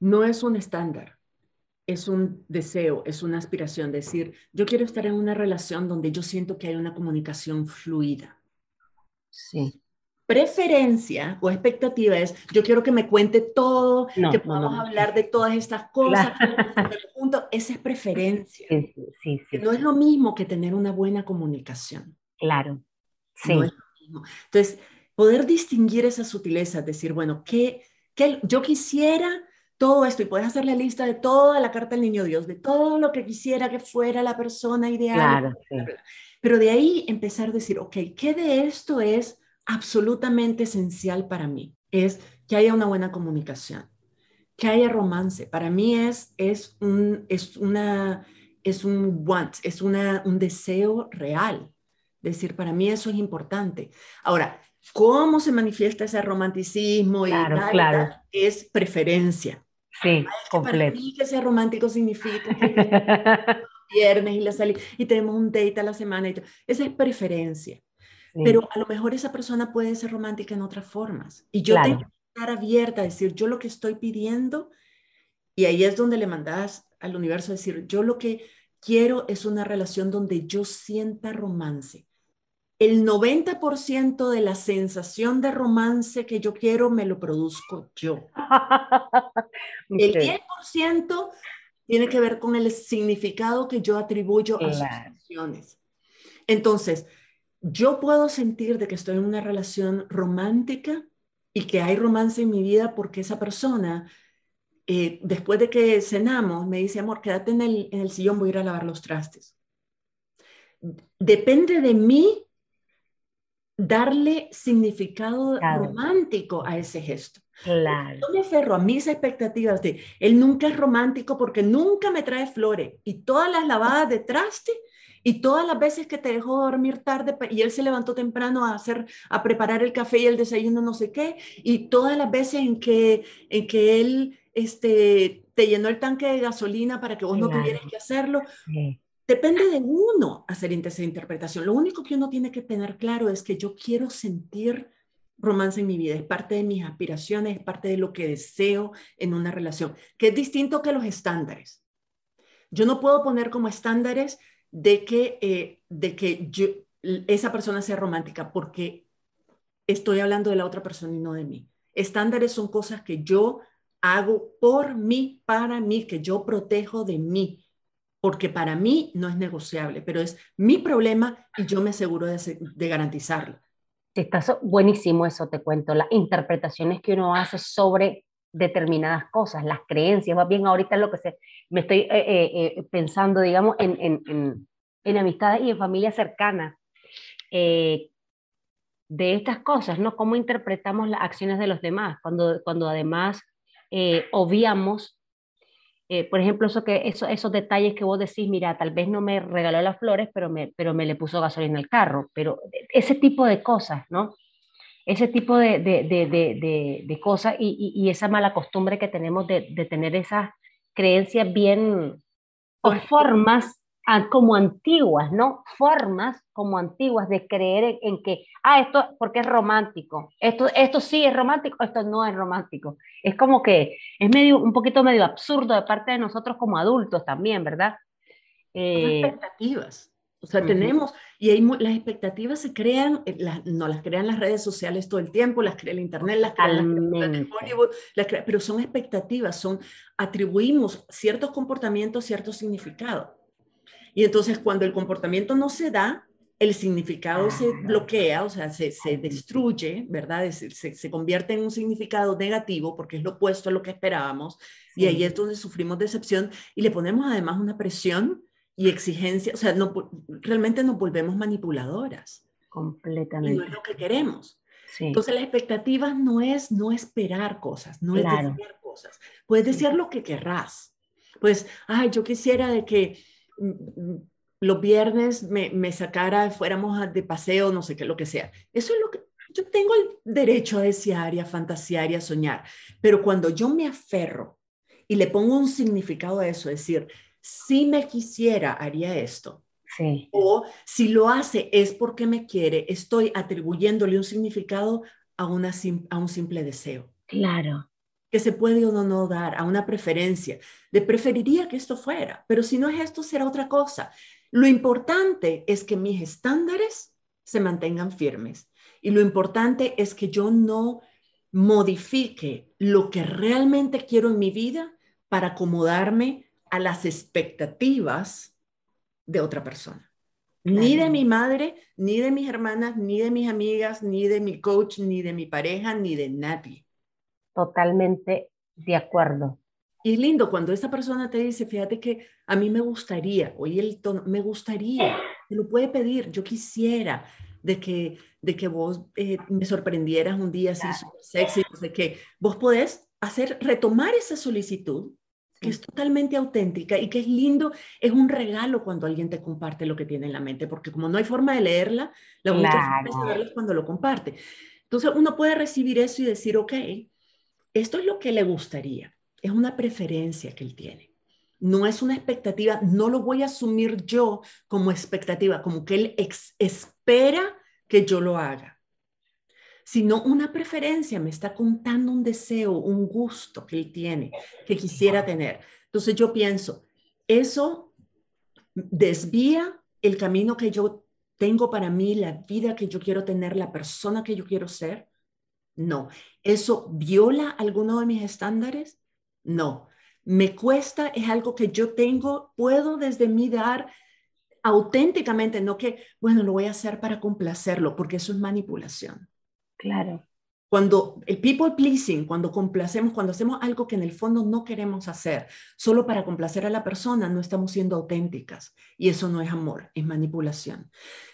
no es un estándar, es un deseo, es una aspiración. Decir, yo quiero estar en una relación donde yo siento que hay una comunicación fluida. Sí preferencia o expectativa es, yo quiero que me cuente todo, que podamos hablar de todas estas cosas, esa es preferencia. Sí, sí, no es lo mismo que tener una buena comunicación. Claro, sí. Entonces, poder distinguir esas sutilezas, decir, bueno, ¿qué, qué, yo quisiera todo esto y puedes hacer la lista de toda la carta del niño Dios, de todo lo que quisiera que fuera la persona ideal. Claro, Pero de ahí empezar a decir, ok, ¿qué de esto es absolutamente esencial para mí es que haya una buena comunicación, que haya romance. Para mí es, es, un, es, una, es un want, es una, un deseo real. Decir, para mí eso es importante. Ahora, ¿cómo se manifiesta ese romanticismo? Claro, y claro. Es preferencia. Sí, completo. Para mí que sea romántico significa que viernes y la salida y tenemos un date a la semana. Y Esa es preferencia. Pero a lo mejor esa persona puede ser romántica en otras formas. Y yo tengo que estar abierta a decir, yo lo que estoy pidiendo, y ahí es donde le mandas al universo a decir, yo lo que quiero es una relación donde yo sienta romance. El 90% de la sensación de romance que yo quiero me lo produzco yo. El 10% tiene que ver con el significado que yo atribuyo a sus acciones. Entonces, yo puedo sentir de que estoy en una relación romántica y que hay romance en mi vida porque esa persona, eh, después de que cenamos, me dice, amor, quédate en el, en el sillón, voy a ir a lavar los trastes. Depende de mí darle significado romántico a ese gesto. Claro. Yo me aferro a mis expectativas de él nunca es romántico porque nunca me trae flores y todas las lavadas de traste y todas las veces que te dejó dormir tarde y él se levantó temprano a hacer a preparar el café y el desayuno no sé qué y todas las veces en que en que él este te llenó el tanque de gasolina para que vos no tuvieras que hacerlo. Depende de uno hacer esa interpretación. Lo único que uno tiene que tener claro es que yo quiero sentir romance en mi vida, es parte de mis aspiraciones, es parte de lo que deseo en una relación, que es distinto que los estándares. Yo no puedo poner como estándares de que, eh, de que yo, esa persona sea romántica porque estoy hablando de la otra persona y no de mí. Estándares son cosas que yo hago por mí, para mí, que yo protejo de mí, porque para mí no es negociable, pero es mi problema y yo me aseguro de, de garantizarlo. Está buenísimo eso, te cuento, las interpretaciones que uno hace sobre determinadas cosas, las creencias, más bien ahorita lo que se, me estoy eh, eh, eh, pensando, digamos, en, en, en, en, amistades y en familias cercanas, de estas cosas, ¿no? Cómo interpretamos las acciones de los demás, cuando, cuando además obviamos eh, por ejemplo, eso que, eso, esos detalles que vos decís, mira, tal vez no me regaló las flores, pero me, pero me le puso gasolina al carro, pero ese tipo de cosas, ¿no? Ese tipo de, de, de, de cosas y, y, esa mala costumbre que tenemos de, tener esas creencias bien o formas como antiguas, ¿no? Formas como antiguas de creer en, que, ah, esto porque es romántico, esto, esto sí es romántico, esto no es romántico. Es como que es medio, un poquito medio absurdo de parte de nosotros como adultos también, ¿verdad? Eh, expectativas. O sea, tenemos, y hay, las expectativas se crean, eh, no las crean las redes sociales todo el tiempo, las crea el Internet, las crean Hollywood, pero son expectativas, son, atribuimos ciertos comportamientos, cierto significado. Y entonces cuando el comportamiento no se da, el significado se bloquea, o sea, se, se destruye, ¿verdad? Se, se, convierte en un significado negativo porque es lo opuesto a lo que esperábamos. Y ahí es donde sufrimos decepción y le ponemos además una presión y exigencia, o sea, no, realmente nos volvemos manipuladoras. Completamente. Y no es lo que queremos. Entonces las expectativas no es no esperar cosas, no es desear cosas. Puedes desear lo que querrás. Pues, ay, yo quisiera de que los viernes me, me sacara, fuéramos de paseo, no sé qué, lo que sea. Eso es lo que yo tengo el derecho a desear y a fantasear y a soñar, pero cuando yo me aferro y le pongo un significado a eso, es decir, si me quisiera, haría esto. Sí. O si lo hace es porque me quiere, estoy atribuyéndole un significado a, una, a un simple deseo. Claro que se puede o no dar, a una preferencia, de preferiría que esto fuera, pero si no es esto, será otra cosa. Lo importante es que mis estándares se mantengan firmes y lo importante es que yo no modifique lo que realmente quiero en mi vida para acomodarme a las expectativas de otra persona. Ni de mi madre, ni de mis hermanas, ni de mis amigas, ni de mi coach, ni de mi pareja, ni de nadie. Totalmente de acuerdo. Y es lindo cuando esa persona te dice, fíjate que a mí me gustaría, oye el tono, me gustaría, te lo puede pedir, yo quisiera de que, de que vos eh, me sorprendieras un día así súper sexy, de que vos podés hacer, retomar esa solicitud que es totalmente auténtica y que es lindo, es un regalo cuando alguien te comparte lo que tiene en la mente, porque como no hay forma de leerla, la única forma es cuando lo comparte. Entonces uno puede recibir eso y decir, ok, esto es lo que le gustaría, es una preferencia que él tiene. No es una expectativa, no lo voy a asumir yo como expectativa, como que él espera que yo lo haga, sino una preferencia, me está contando un deseo, un gusto que él tiene, que quisiera tener. Entonces yo pienso, eso desvía el camino que yo tengo para mí, la vida que yo quiero tener, la persona que yo quiero ser, no. ¿Eso viola alguno de mis estándares? No. ¿Me cuesta? ¿Es algo que yo tengo? ¿Puedo desde mí dar auténticamente? No que, bueno, lo voy a hacer para complacerlo, porque eso es manipulación. Claro. Cuando el people pleasing, cuando complacemos, cuando hacemos algo que en el fondo no queremos hacer, solo para complacer a la persona, no estamos siendo auténticas. Y eso no es amor, es manipulación.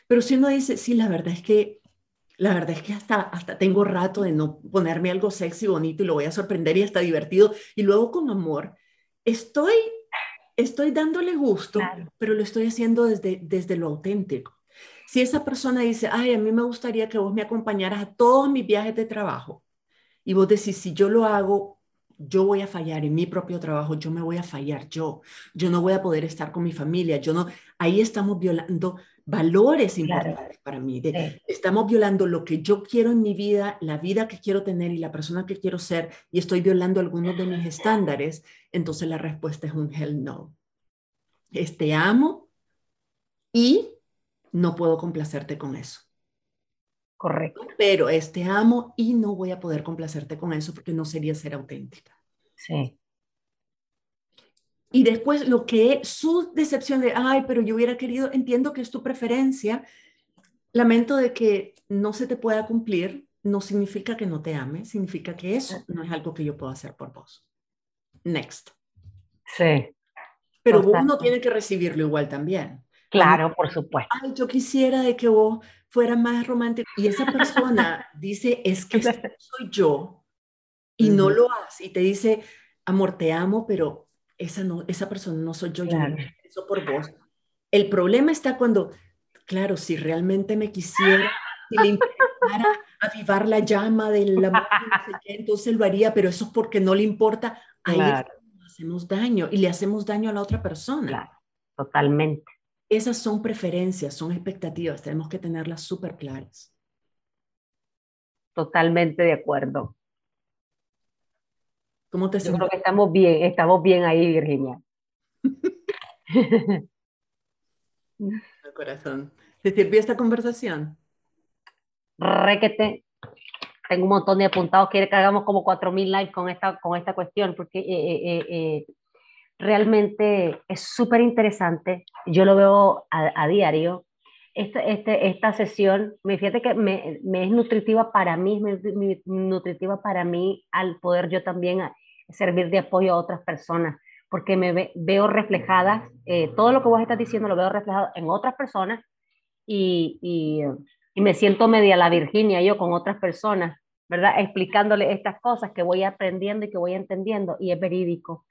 Pero si uno dice, sí, la verdad es que la verdad es que hasta, hasta tengo rato de no ponerme algo sexy, bonito y lo voy a sorprender y hasta divertido. Y luego con amor, estoy, estoy dándole gusto, pero lo estoy haciendo desde, desde lo auténtico. Si esa persona dice, ay, a mí me gustaría que vos me acompañaras a todos mis viajes de trabajo, y vos decís, si yo lo hago, yo voy a fallar en mi propio trabajo, yo me voy a fallar yo, yo no voy a poder estar con mi familia, yo no, ahí estamos violando valores importantes para mí. Estamos violando lo que yo quiero en mi vida, la vida que quiero tener y la persona que quiero ser, y estoy violando algunos de mis estándares, entonces la respuesta es un hell no. Es te amo y no puedo complacerte con eso. Correcto. Pero es te amo y no voy a poder complacerte con eso porque no sería ser auténtica. Sí. Y después lo que su decepción de, ay, pero yo hubiera querido, entiendo que es tu preferencia, lamento de que no se te pueda cumplir, no significa que no te ame, significa que eso no es algo que yo puedo hacer por vos. Next. Sí. Pero uno tiene que recibirlo igual también. Claro, por supuesto. Ay, yo quisiera de que vos fueras más romántico. Y esa persona dice, es que soy yo, y no lo hace, y te dice, amor, te amo, pero esa, no, esa persona no soy yo, yo eso por vos. El problema está cuando, claro, si realmente me quisiera, si le avivar la llama del amor, entonces lo haría, pero eso es porque no le importa, ahí hacemos daño y le hacemos daño a la otra persona. Claro, totalmente. Esas son preferencias, son expectativas, tenemos que tenerlas súper claras. Totalmente de acuerdo. ¿Cómo te sientes? creo que estamos bien, estamos bien ahí, Virginia. El corazón. ¿Te sirvió esta conversación? Requete. Tengo un montón de apuntados. Quiere que hagamos como 4.000 likes con esta, con esta cuestión, porque eh, eh, eh, realmente es súper interesante. Yo lo veo a, diario. Este, este, esta sesión, me fíjate que me, me es nutritiva para mí, es nutritiva para mí al poder yo también servir de apoyo a otras personas, porque me veo reflejadas, eh, todo lo que vos estás diciendo lo veo reflejado en otras personas y, y, y, me siento media la Virginia yo con otras personas, ¿verdad? Explicándole estas cosas que voy aprendiendo y que voy entendiendo y es verídico.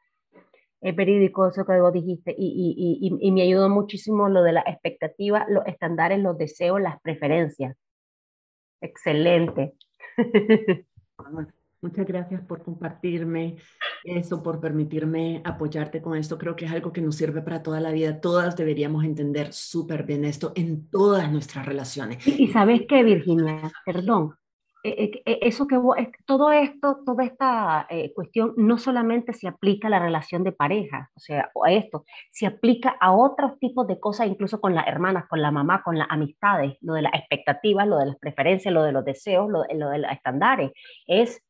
Es verídico eso que vos dijiste y, y, y me ayudó muchísimo lo de la expectativa, los estándares, los deseos, las preferencias. Excelente. Muchas gracias por compartirme eso, por permitirme apoyarte con esto. Creo que es algo que nos sirve para toda la vida. Todas deberíamos entender súper bien esto en todas nuestras relaciones. Y, sabes qué, Virginia, perdón, e, e, e, eso que todo esto, toda esta eh, cuestión no solamente se aplica a la relación de pareja, o sea, a esto, se aplica a otros tipos de cosas, incluso con las hermanas, con la mamá, con las amistades, lo de las expectativas, lo de las preferencias, lo de los deseos, lo, lo de los estándares. Es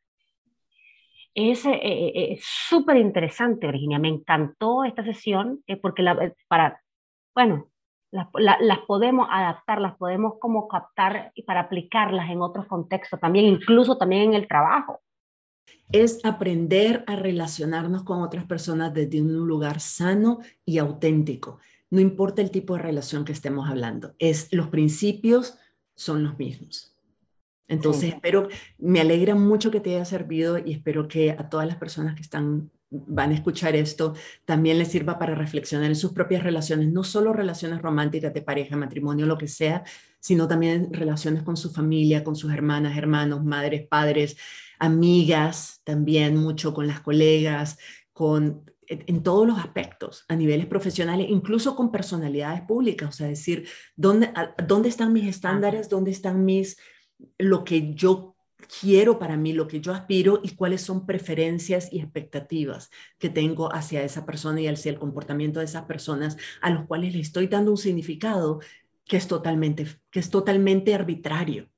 es eh, eh, eh, súper interesante, Virginia. Me encantó esta sesión porque la, para, bueno, las, las, podemos adaptar, las podemos como captar y para aplicarlas en otros contextos también, incluso también en el trabajo. Es aprender a relacionarnos con otras personas desde un lugar sano y auténtico. No importa el tipo de relación que estemos hablando, es los principios son los mismos. Entonces, espero, me alegra mucho que te haya servido y espero que a todas las personas que están van a escuchar esto, también les sirva para reflexionar en sus propias relaciones, no solo relaciones románticas de pareja, matrimonio, lo que sea, sino también relaciones con su familia, con sus hermanas, hermanos, madres, padres, amigas, también mucho con las colegas, con en todos los aspectos, a niveles profesionales, incluso con personalidades públicas, o sea, decir, ¿dónde, dónde están mis estándares? ¿Dónde están mis lo que yo quiero para mí, lo que yo aspiro y cuáles son preferencias y expectativas que tengo hacia esa persona y hacia el comportamiento de esas personas a los cuales le estoy dando un significado que es totalmente, que es totalmente arbitrario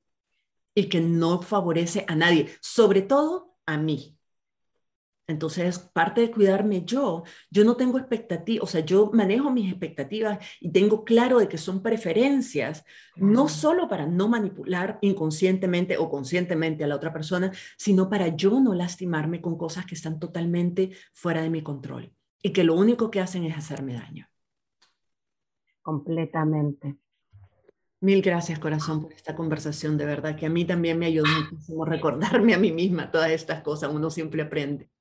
y que no favorece a nadie, sobre todo a mí. Entonces, parte de cuidarme yo, yo no tengo expectativas, o sea, yo manejo mis expectativas y tengo claro de que son preferencias, no solo para no manipular inconscientemente o conscientemente a la otra persona, sino para yo no lastimarme con cosas que están totalmente fuera de mi control y que lo único que hacen es hacerme daño. Completamente. Mil gracias, corazón, por esta conversación. De verdad que a mí también me ayudó muchísimo recordarme a mí misma todas estas cosas. Uno siempre aprende.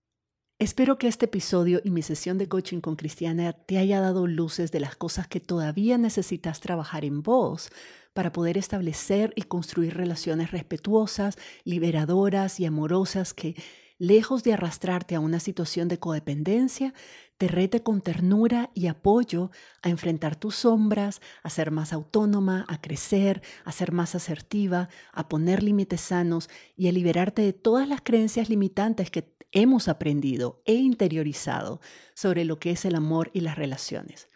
Espero que este episodio y mi sesión de coaching con Cristiana te haya dado luces de las cosas que todavía necesitas trabajar en vos para poder establecer y construir relaciones respetuosas, liberadoras y amorosas que, lejos de arrastrarte a una situación de codependencia, te rete con ternura y apoyo a enfrentar tus sombras, a ser más autónoma, a crecer, a ser más asertiva, a poner límites sanos y a liberarte de todas las creencias limitantes que hemos aprendido e interiorizado sobre lo que es el amor y las relaciones.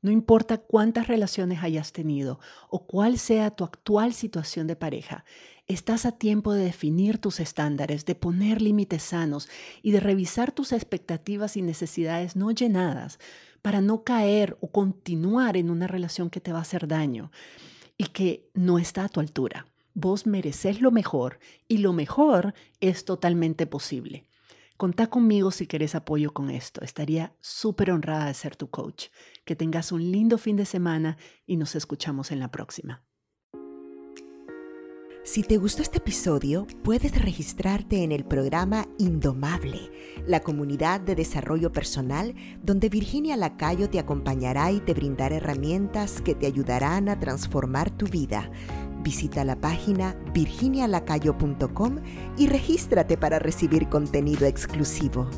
No importa cuántas relaciones hayas tenido o cuál sea tu actual situación de pareja, estás a tiempo de definir tus estándares, de poner límites sanos y de revisar tus expectativas y necesidades no llenadas para no caer o continuar en una relación que te va a hacer daño y que no está a tu altura. Vos mereces lo mejor y lo mejor es totalmente posible. Contá conmigo si querés apoyo con esto. Estaría súper honrada de ser tu coach. Que tengas un lindo fin de semana y nos escuchamos en la próxima. Si te gustó este episodio, puedes registrarte en el programa Indomable, la comunidad de desarrollo personal donde Virginia Lacayo te acompañará y te brindará herramientas que te ayudarán a transformar tu vida Visita la página virginialacayo.com y regístrate para recibir contenido exclusivo.